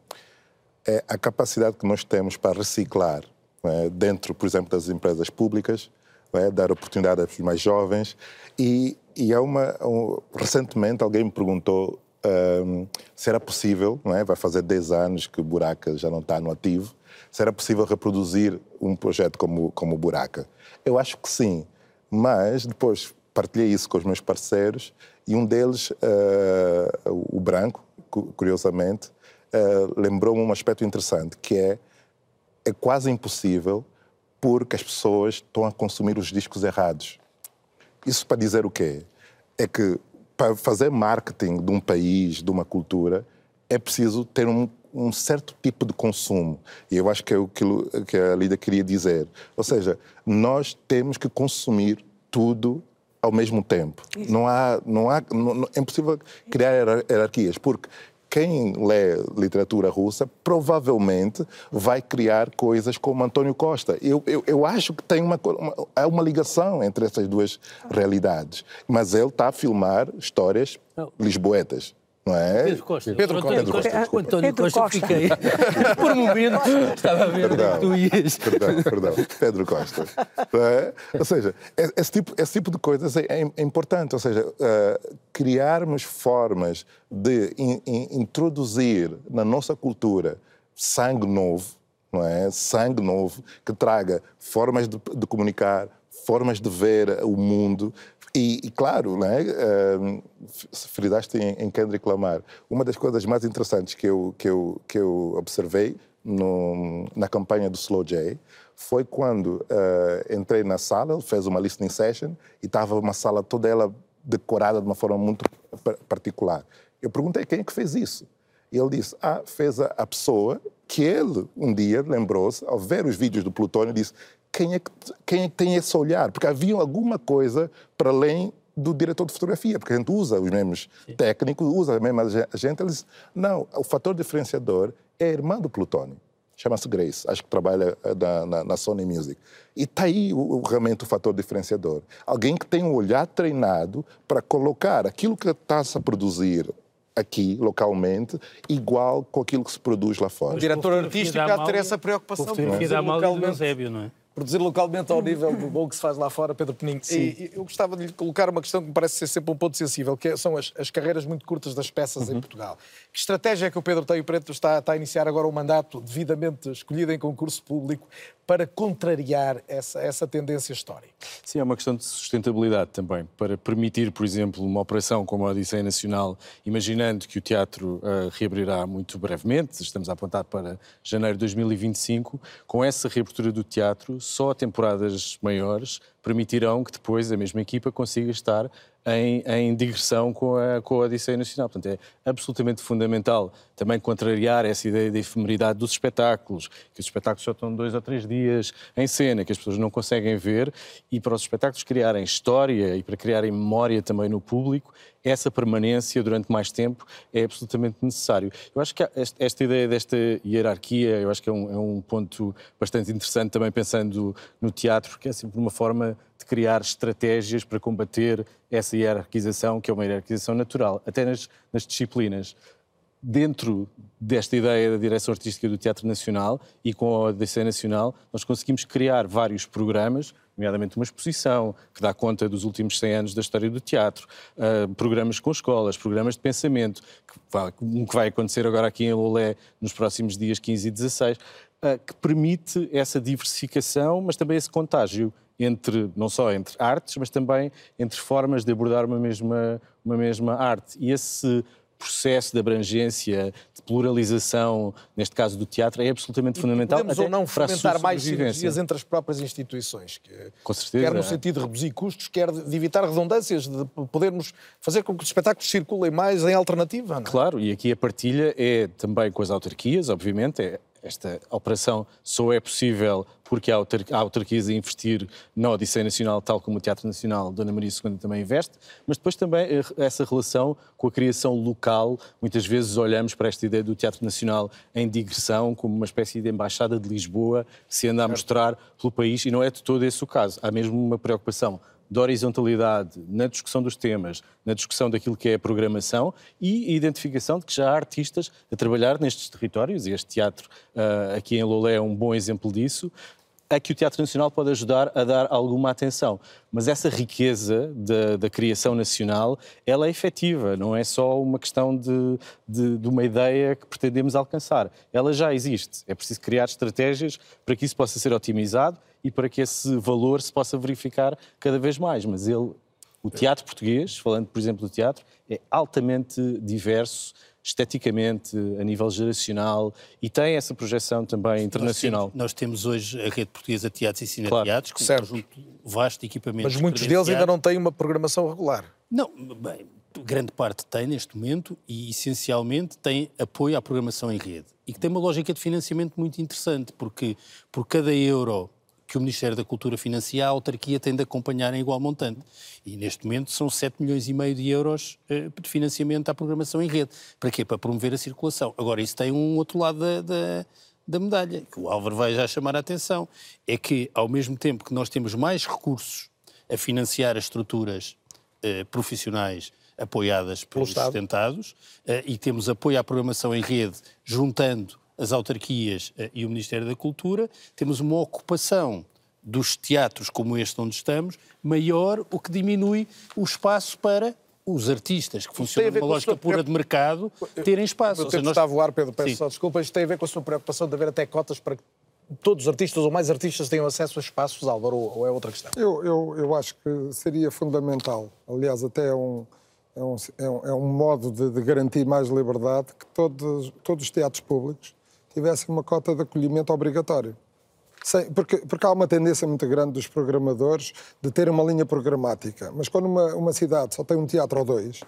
é a capacidade que nós temos para reciclar né, dentro, por exemplo, das empresas públicas, é? dar oportunidade aos mais jovens. E, e é uma, um, recentemente alguém me perguntou um, se era possível, não é? vai fazer 10 anos que Buraca já não está no ativo, se era possível reproduzir um projeto como, como Buraca. Eu acho que sim, mas depois partilhei isso com os meus parceiros e um deles, uh, o Branco, curiosamente, uh, lembrou-me um aspecto interessante, que é é quase impossível porque as pessoas estão a consumir os discos errados. Isso para dizer o quê? É que para fazer marketing de um país, de uma cultura, é preciso ter um, um certo tipo de consumo. E eu acho que é aquilo que a Lida queria dizer. Ou seja, nós temos que consumir tudo ao mesmo tempo. Não há, não há, não, é impossível criar hierarquias, porque quem lê literatura russa provavelmente vai criar coisas como António Costa. Eu, eu, eu acho que tem uma, uma, há uma ligação entre essas duas realidades. Mas ele está a filmar histórias lisboetas não é? Pedro Costa. Pedro Costa. Pedro Costa. Costa. António Pedro Costa, Costa. fiquei. Por um momento estava a ver perdão, onde tu ias. Perdão, perdão. Pedro Costa. É? Ou seja, esse tipo, esse tipo de coisas é, é importante. Ou seja, uh, criarmos formas de in, in, introduzir na nossa cultura sangue novo, não é? Sangue novo que traga formas de, de comunicar, formas de ver o mundo, e, e, claro, né, uh, fridaste em, em Kendrick Lamar. Uma das coisas mais interessantes que eu, que eu, que eu observei no, na campanha do Slow J foi quando uh, entrei na sala, ele fez uma listening session e estava uma sala toda ela decorada de uma forma muito particular. Eu perguntei quem é que fez isso. E ele disse: Ah, fez a, a pessoa que ele um dia lembrou-se, ao ver os vídeos do Plutônio, disse: quem é, que, quem é que tem esse olhar? Porque havia alguma coisa para além do diretor de fotografia, porque a gente usa os mesmos Sim. técnicos, usa a mesma gente. Eles, não, o fator diferenciador é a irmã do Plutônio. Chama-se Grace, acho que trabalha eh, na, na, na Sony Music. E está aí o, o, realmente o fator diferenciador. Alguém que tem um olhar treinado para colocar aquilo que está-se a produzir aqui, localmente, igual com aquilo que se produz lá fora. O diretor artístico há de ter essa preocupação. O fotografia da Amália Eusébio, não é? Produzir localmente ao nível do bom que se faz lá fora, Pedro Peninho. Sim. E, eu gostava de lhe colocar uma questão que me parece ser sempre um ponto sensível, que é, são as, as carreiras muito curtas das peças uhum. em Portugal. Que estratégia é que o Pedro Teio Preto está, está a iniciar agora um mandato devidamente escolhido em concurso público para contrariar essa, essa tendência histórica? Sim, é uma questão de sustentabilidade também, para permitir, por exemplo, uma operação como a Odisseia Nacional, imaginando que o teatro uh, reabrirá muito brevemente, estamos a apontar para janeiro de 2025, com essa reabertura do teatro, só temporadas maiores permitirão que depois a mesma equipa consiga estar em, em digressão com a, com a Odisseia Nacional. Portanto, é absolutamente fundamental também contrariar essa ideia da efemeridade dos espetáculos, que os espetáculos só estão dois ou três dias em cena, que as pessoas não conseguem ver, e para os espetáculos criarem história e para criarem memória também no público, essa permanência durante mais tempo é absolutamente necessário. Eu acho que esta ideia desta hierarquia, eu acho que é um, é um ponto bastante interessante também pensando no teatro, porque é sempre uma forma de criar estratégias para combater essa hierarquização, que é uma hierarquização natural, até nas, nas disciplinas. Dentro desta ideia da direção artística do Teatro Nacional e com a ODC Nacional, nós conseguimos criar vários programas nomeadamente uma exposição que dá conta dos últimos 100 anos da história do teatro, uh, programas com escolas, programas de pensamento, que vai, que vai acontecer agora aqui em Lolé nos próximos dias 15 e 16, uh, que permite essa diversificação, mas também esse contágio entre não só entre artes, mas também entre formas de abordar uma mesma, uma mesma arte. E esse processo de abrangência, pluralização, neste caso do teatro, é absolutamente e fundamental. Podemos ou não fomentar mais sinergias entre as próprias instituições. Que, com certeza. Quer no sentido de reduzir custos, quer de evitar redundâncias, de podermos fazer com que os espetáculos circulem mais em alternativa. Não? É? Claro, e aqui a partilha é também com as autarquias, obviamente, é esta operação só é possível porque há autarquias a investir na Odisseia Nacional, tal como o Teatro Nacional Dona Maria II também investe, mas depois também eh, essa relação com a criação local. Muitas vezes olhamos para esta ideia do Teatro Nacional em digressão, como uma espécie de embaixada de Lisboa que se anda a mostrar pelo país, e não é de todo esse o caso. Há mesmo uma preocupação de horizontalidade na discussão dos temas, na discussão daquilo que é a programação e identificação de que já há artistas a trabalhar nestes territórios, e este teatro uh, aqui em Lolé é um bom exemplo disso, a que o Teatro Nacional pode ajudar a dar alguma atenção. Mas essa riqueza da, da criação nacional, ela é efetiva, não é só uma questão de, de, de, uma ideia que pretendemos alcançar. Ela já existe. É preciso criar estratégias para que isso possa ser otimizado e para que esse valor se possa verificar cada vez mais. Mas ele, o teatro português, falando por exemplo do teatro, é altamente diverso esteticamente, a nível geracional e tem essa projeção também internacional. Nós temos, nós temos hoje a rede portuguesa de teatros e cineteatros, claro. com certo. um conjunto vasto de equipamentos. Mas muitos deles ainda não têm uma programação regular. Não, bem, grande parte tem neste momento e essencialmente tem apoio à programação em rede e que tem uma lógica de financiamento muito interessante, porque por cada euro que o Ministério da Cultura financia, a autarquia tem de acompanhar em igual montante. E neste momento são 7 milhões e meio de euros eh, de financiamento à programação em rede. Para quê? Para promover a circulação. Agora, isso tem um outro lado da, da, da medalha, que o Álvaro vai já chamar a atenção. É que, ao mesmo tempo que nós temos mais recursos a financiar as estruturas eh, profissionais apoiadas pelos sustentados eh, e temos apoio à programação em rede, juntando as autarquias eh, e o Ministério da Cultura, temos uma ocupação dos teatros como este onde estamos maior, o que diminui o espaço para os artistas que funcionam numa lógica sua... pura de mercado terem espaço. O tempo seja, está nós... a voar, Pedro, peço só desculpa. Isto tem a ver com a sua preocupação de haver até cotas para que todos os artistas ou mais artistas tenham acesso a espaços, Álvaro, ou é outra questão? Eu, eu, eu acho que seria fundamental, aliás, até é um, é um, é um, modo de, de garantir mais liberdade, que todos, todos os teatros públicos tivessem uma cota de acolhimento obrigatório. Sem, porque, porque, há uma tendência muito grande dos programadores de ter uma linha programática. Mas quando uma, uma cidade só tem um teatro ou dois,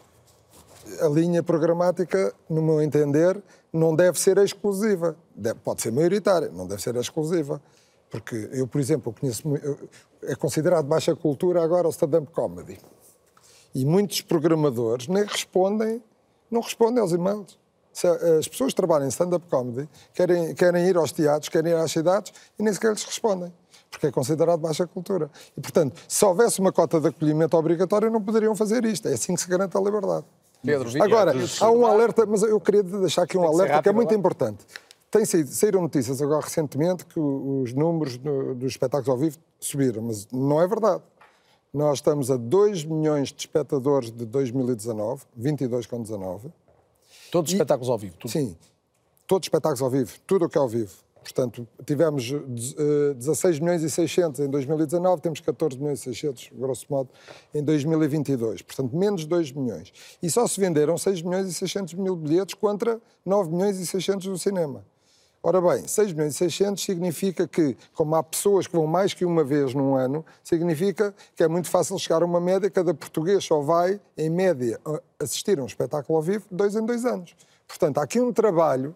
a linha programática, no meu entender, não deve ser exclusiva. Deve, pode ser maioritária, não deve ser exclusiva. Porque eu, por exemplo, conheço, é considerado baixa cultura agora o stand-up comedy. E muitos programadores nem respondem, não respondem aos e-mails. Se as pessoas que trabalham em stand-up comedy querem, querem ir aos teatros, querem ir às cidades e nem sequer lhes respondem, porque é considerado baixa cultura. E, portanto, se houvesse uma cota de acolhimento obrigatório, não poderiam fazer isto. É assim que se garante a liberdade. Pedro, Agora, há um alerta, mas eu queria deixar aqui um alerta que, que é muito importante. Tem saído, saíram notícias agora recentemente que os números dos espetáculos ao vivo subiram, mas não é verdade. Nós estamos a 2 milhões de espectadores de 2019, 22,19 Todos os espetáculos ao vivo? Tudo. Sim, todos os espetáculos ao vivo, tudo o que é ao vivo. Portanto, tivemos 16 eh, milhões e 600 em 2019, temos 14 milhões e 600, grosso modo, em 2022. Portanto, menos 2 milhões. E só se venderam 6 milhões e 600 mil bilhetes contra 9 milhões e 600 do cinema. Ora bem, 6 milhões e 600 significa que, como há pessoas que vão mais que uma vez num ano, significa que é muito fácil chegar a uma média, cada português só vai, em média, assistir a um espetáculo ao vivo dois em dois anos. Portanto, há aqui um trabalho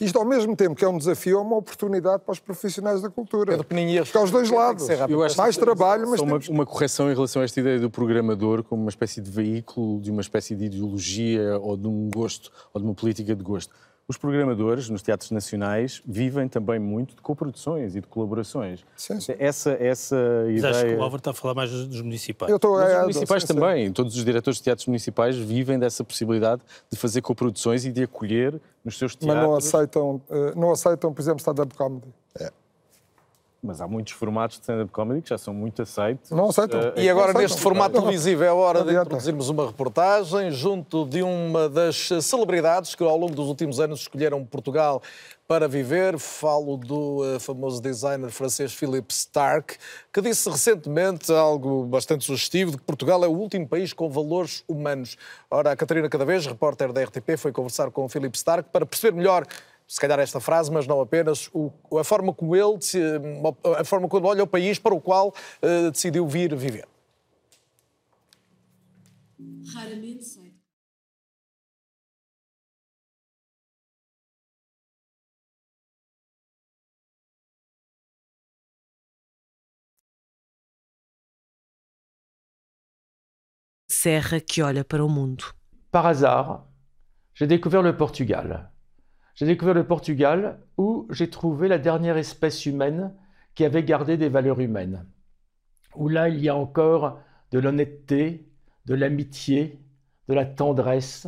isto, ao mesmo tempo que é um desafio, é uma oportunidade para os profissionais da cultura. Porque aos dois lados. Eu acho mais trabalho, mas. Uma, temos... uma correção em relação a esta ideia do programador como uma espécie de veículo de uma espécie de ideologia ou de um gosto ou de uma política de gosto. Os programadores nos teatros nacionais vivem também muito de coproduções e de colaborações. Sim, sim. Essa, essa Mas ideia... acho que o Álvaro está a falar mais dos municipais. Eu estou, Mas é, os municipais sim, também. Sim. Todos os diretores de teatros municipais vivem dessa possibilidade de fazer coproduções e de acolher nos seus teatros... Mas não aceitam, eh, não aceitam por exemplo, stand-up comedy. É. mas há muitos formatos de stand-up comedy que já são muito aceitos. Não aceitam. Uh, e agora, neste formato televisivo, é hora de introduzirmos uma reportagem junto de uma das celebridades que, ao longo dos últimos anos, escolheram Portugal para viver. Falo do uh, famoso designer francês Philippe Stark, que disse recentemente algo bastante sugestivo de que Portugal é o último país com valores humanos. Ora, a Catarina Cadavez, repórter da RTP, foi conversar com o Philippe Stark para perceber melhor se calhar esta frase, mas não apenas, o, a forma como ele, a forma como olha o país para o qual uh, decidiu vir viver. Raramente sei. Serra que olha para o mundo. Par hasard, j'ai découvert le Portugal. J'ai découvert le Portugal où j'ai trouvé la dernière espèce humaine qui avait gardé des valeurs humaines. Où là, il y a encore de l'honnêteté, de l'amitié, de la tendresse,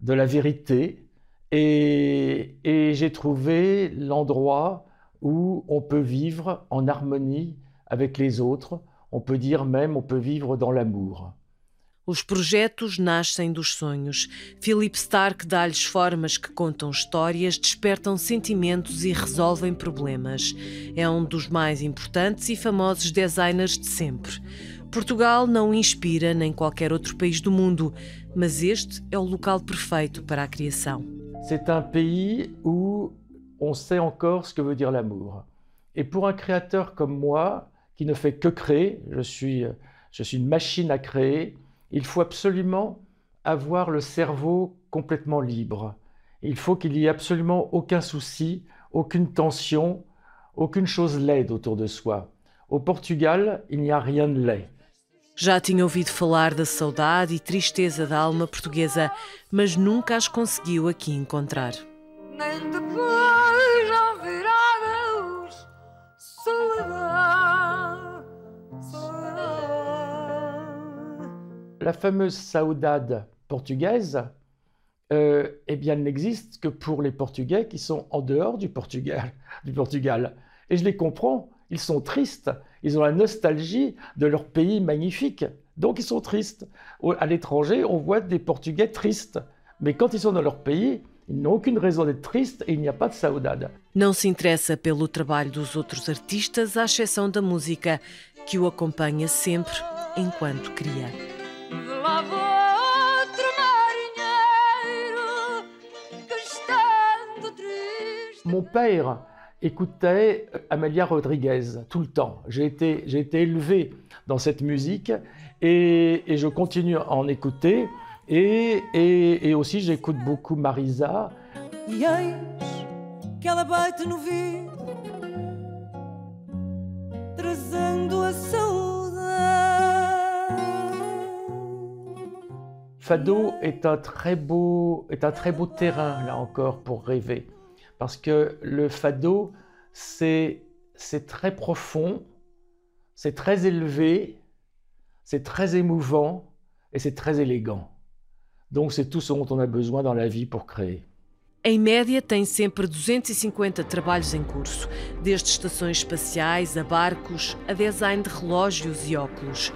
de la vérité. Et, et j'ai trouvé l'endroit où on peut vivre en harmonie avec les autres. On peut dire même, on peut vivre dans l'amour. Os projetos nascem dos sonhos. Philip Stark dá-lhes formas que contam histórias, despertam sentimentos e resolvem problemas. É um dos mais importantes e famosos designers de sempre. Portugal não inspira nem qualquer outro país do mundo, mas este é o local perfeito para a criação. C'est un pays où on sait encore ce que veut dire l'amour. Et pour un créateur comme moi, qui ne fait que créer, je suis, je suis une machine à créer, il faut absolument avoir le cerveau complètement libre. Il faut qu'il n'y ait absolument aucun souci, aucune tension, aucune chose laide autour de soi. Au Portugal, il n'y a rien de laid. Já tinha ouvido falar da saudade e tristeza da alma portuguesa, mas nunca as conseguiu aqui encontrar. Nem depois la fameuse saudade portugaise, euh, eh bien, n'existe que pour les Portugais qui sont en dehors du Portugal. Et je les comprends, ils sont tristes, ils ont la nostalgie de leur pays magnifique, donc ils sont tristes. À l'étranger, on voit des Portugais tristes, mais quand ils sont dans leur pays, ils n'ont aucune raison d'être tristes et il n'y a pas de saudade. Não se interessa pelo trabalho dos outros artistas, à exceção da música, que o acompanha sempre enquanto cria. Mon père écoutait Amelia Rodriguez tout le temps. J'ai été, j'ai été élevé dans cette musique et, et je continue à en écouter. Et, et, et aussi, j'écoute beaucoup Marisa. Fado est un très beau, est un très beau terrain, là encore, pour rêver. Parce que le fado, c'est très profond, c'est très élevé, c'est très émouvant et c'est très élégant. Donc c'est tout ce dont on a besoin dans la vie pour créer. Em média, tem sempre 250 trabalhos em curso, desde estações espaciais a barcos, a design de relógios e óculos.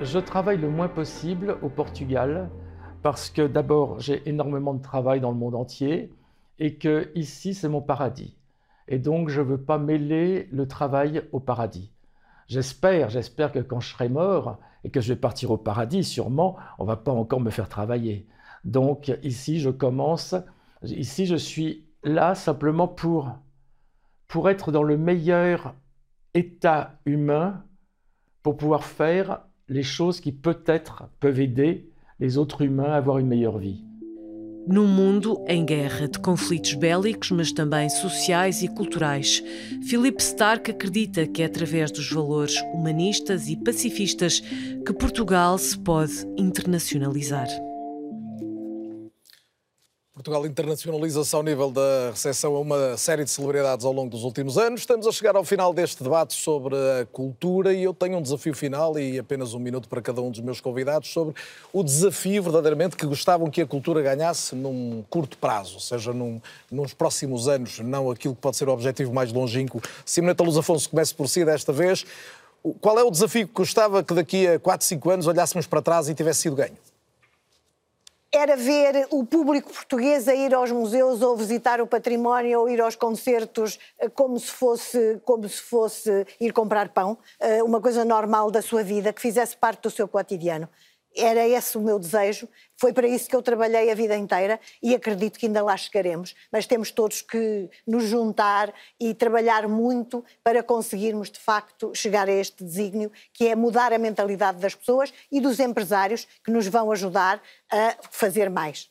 Je travaille le moins possible au Portugal parce que d'abord j'ai énormément de travail dans le monde entier et que ici c'est mon paradis. Et donc je ne veux pas mêler le travail au paradis. J'espère, j'espère que quand je serai mort et que je vais partir au paradis, sûrement, on va pas encore me faire travailler. Donc ici je commence, ici je suis là simplement pour pour être dans le meilleur état humain pour pouvoir faire les choses qui peut-être peuvent aider les autres humains à avoir une meilleure vie. Num mundo em guerra de conflitos bélicos, mas também sociais e culturais, Philip Stark acredita que é através dos valores humanistas e pacifistas que Portugal se pode internacionalizar. Portugal internacionaliza-se ao nível da recepção a uma série de celebridades ao longo dos últimos anos. Estamos a chegar ao final deste debate sobre a cultura e eu tenho um desafio final e apenas um minuto para cada um dos meus convidados sobre o desafio verdadeiramente que gostavam que a cultura ganhasse num curto prazo, ou seja, num, nos próximos anos, não aquilo que pode ser o objetivo mais longínquo. Simoneta Luz Afonso comece por si desta vez. Qual é o desafio que gostava que daqui a 4, 5 anos olhássemos para trás e tivesse sido ganho? Era ver o público português a ir aos museus ou visitar o património ou ir aos concertos eh, como se fosse, como se fosse ir comprar pão, eh, uma coisa normal da sua vida, que fizesse parte do seu cotidiano. Era esse o meu desejo, foi para isso que eu trabalhei a vida inteira e acredito que ainda lá chegaremos. Mas temos todos que nos juntar e trabalhar muito para conseguirmos, de facto, chegar a este desígnio, que é mudar a mentalidade das pessoas e dos empresários que nos vão ajudar a fazer mais.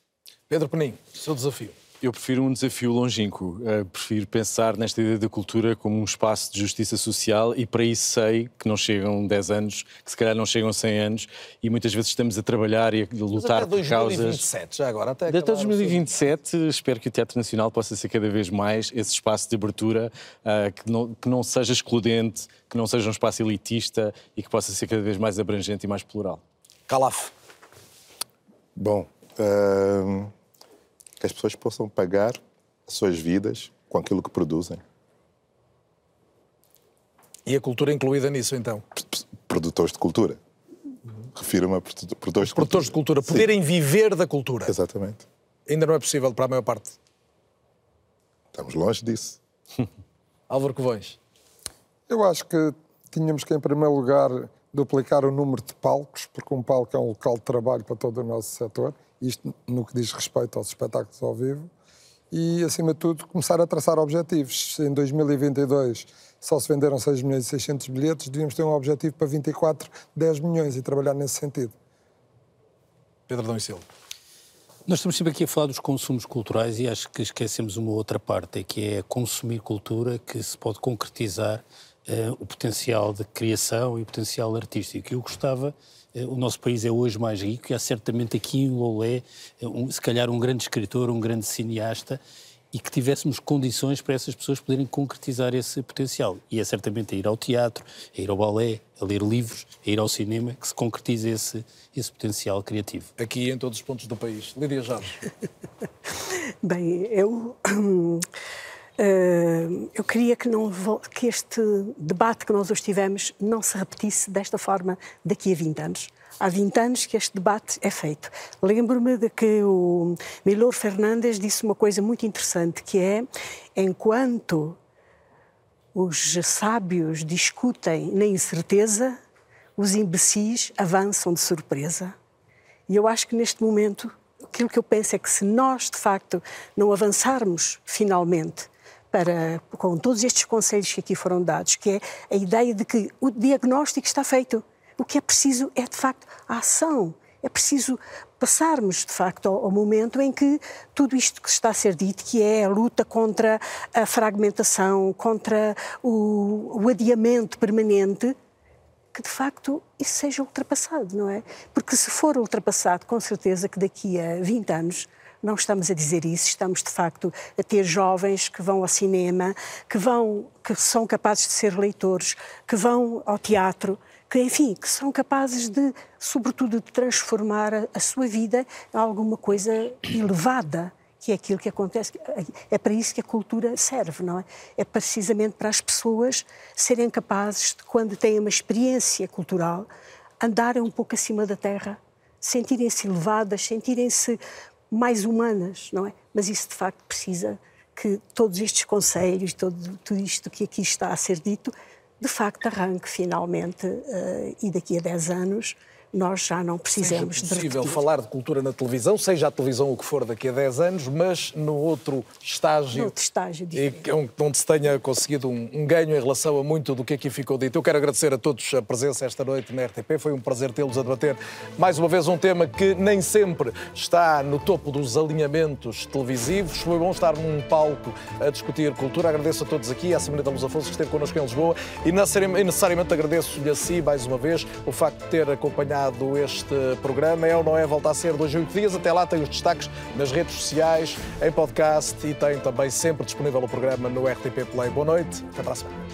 Pedro Penin, seu desafio. Eu prefiro um desafio longínquo. Uh, prefiro pensar nesta ideia da cultura como um espaço de justiça social e para isso sei que não chegam 10 anos, que se calhar não chegam 100 anos e muitas vezes estamos a trabalhar e a lutar até por causas... 2027, já agora, até Até 2027 espero que o Teatro Nacional possa ser cada vez mais esse espaço de abertura uh, que, não, que não seja excludente, que não seja um espaço elitista e que possa ser cada vez mais abrangente e mais plural. Calaf. Bom... Uh que as pessoas possam pagar as suas vidas com aquilo que produzem. E a cultura incluída nisso, então? Produtores de cultura. Refiro-me a produtores de cultura. Produtores de cultura. Poderem Sim. viver da cultura. Exatamente. Ainda não é possível para a maior parte. Estamos longe disso. Álvaro Covões. Eu acho que tínhamos que, em primeiro lugar, duplicar o número de palcos, porque um palco é um local de trabalho para todo o nosso setor isto no que diz respeito aos espetáculos ao vivo, e, acima de tudo, começar a traçar objetivos. Se em 2022 só se venderam 6 milhões e 600 bilhetes, devíamos ter um objetivo para 24, 10 milhões e trabalhar nesse sentido. Pedro Dom e Silva. Nós estamos sempre aqui a falar dos consumos culturais e acho que esquecemos uma outra parte, que é consumir cultura que se pode concretizar uh, o potencial de criação e o potencial artístico. Eu gostava eh, o nosso país é hoje mais rico e há certamente aqui em Lolé, eh, um, se calhar, um grande escritor, um grande cineasta e que tivéssemos condições para essas pessoas poderem concretizar esse potencial. E é certamente a ir ao teatro, a ir ao balé, a ler livros, a ir ao cinema, que se concretiza esse, esse potencial criativo. Aqui em todos os pontos do país. Lídia Jorge. Bem, eu. Uh, eu queria que, não, que este debate que nós hoje tivemos não se repetisse desta forma daqui a 20 anos. Há 20 anos que este debate é feito. Lembro-me de que o Milor Fernandes disse uma coisa muito interessante, que é, enquanto os sábios discutem na incerteza, os imbecis avançam de surpresa. E eu acho que neste momento, aquilo que eu penso é que se nós, de facto, não avançarmos finalmente para, com todos estes conselhos que aqui foram dados, que é a ideia de que o diagnóstico está feito. O que é preciso é, de facto, a ação. É preciso passarmos, de facto, ao, ao, momento em que tudo isto que está a ser dito, que é a luta contra a fragmentação, contra o, o adiamento permanente, que de facto isso seja ultrapassado, não é? Porque se for ultrapassado, com certeza que daqui a 20 anos não estamos a dizer isso, estamos de facto a ter jovens que vão ao cinema, que vão, que são capazes de ser leitores, que vão ao teatro, que enfim, que são capazes de, sobretudo, de transformar a, a sua vida em alguma coisa elevada que é aquilo que acontece. É para isso que a cultura serve, não é? É precisamente para as pessoas serem capazes de, quando têm uma experiência cultural, andarem um pouco acima da terra, sentirem-se elevadas, sentirem-se mais humanas, não é? Mas isso de facto precisa que todos estes conselhos, todo, tudo isto que aqui está a ser dito, de facto arranque finalmente uh, e daqui a 10 anos nós já não precisamos seja possível de falar de cultura na televisão, seja a televisão o que for daqui a 10 anos, mas no outro estágio, no outro estágio e onde se tenha conseguido um, um, ganho em relação a muito do que aqui ficou dito. Eu quero agradecer a todos a presença esta noite na RTP, foi um prazer tê-los a debater mais uma vez um tema que nem sempre está no topo dos alinhamentos televisivos. Foi bom estar num palco a discutir cultura. Agradeço a todos aqui, à Semana da Luz Afonso que esteve connosco em Lisboa e necessariamente agradeço-lhe a si mais uma vez o facto de ter acompanhado acompanhado este programa. É ou não é? Volta a ser dois a oito dias. Até lá tem os destaques nas redes sociais, em podcast e tem também sempre disponível o programa no RTP Play. Boa noite, até para a semana.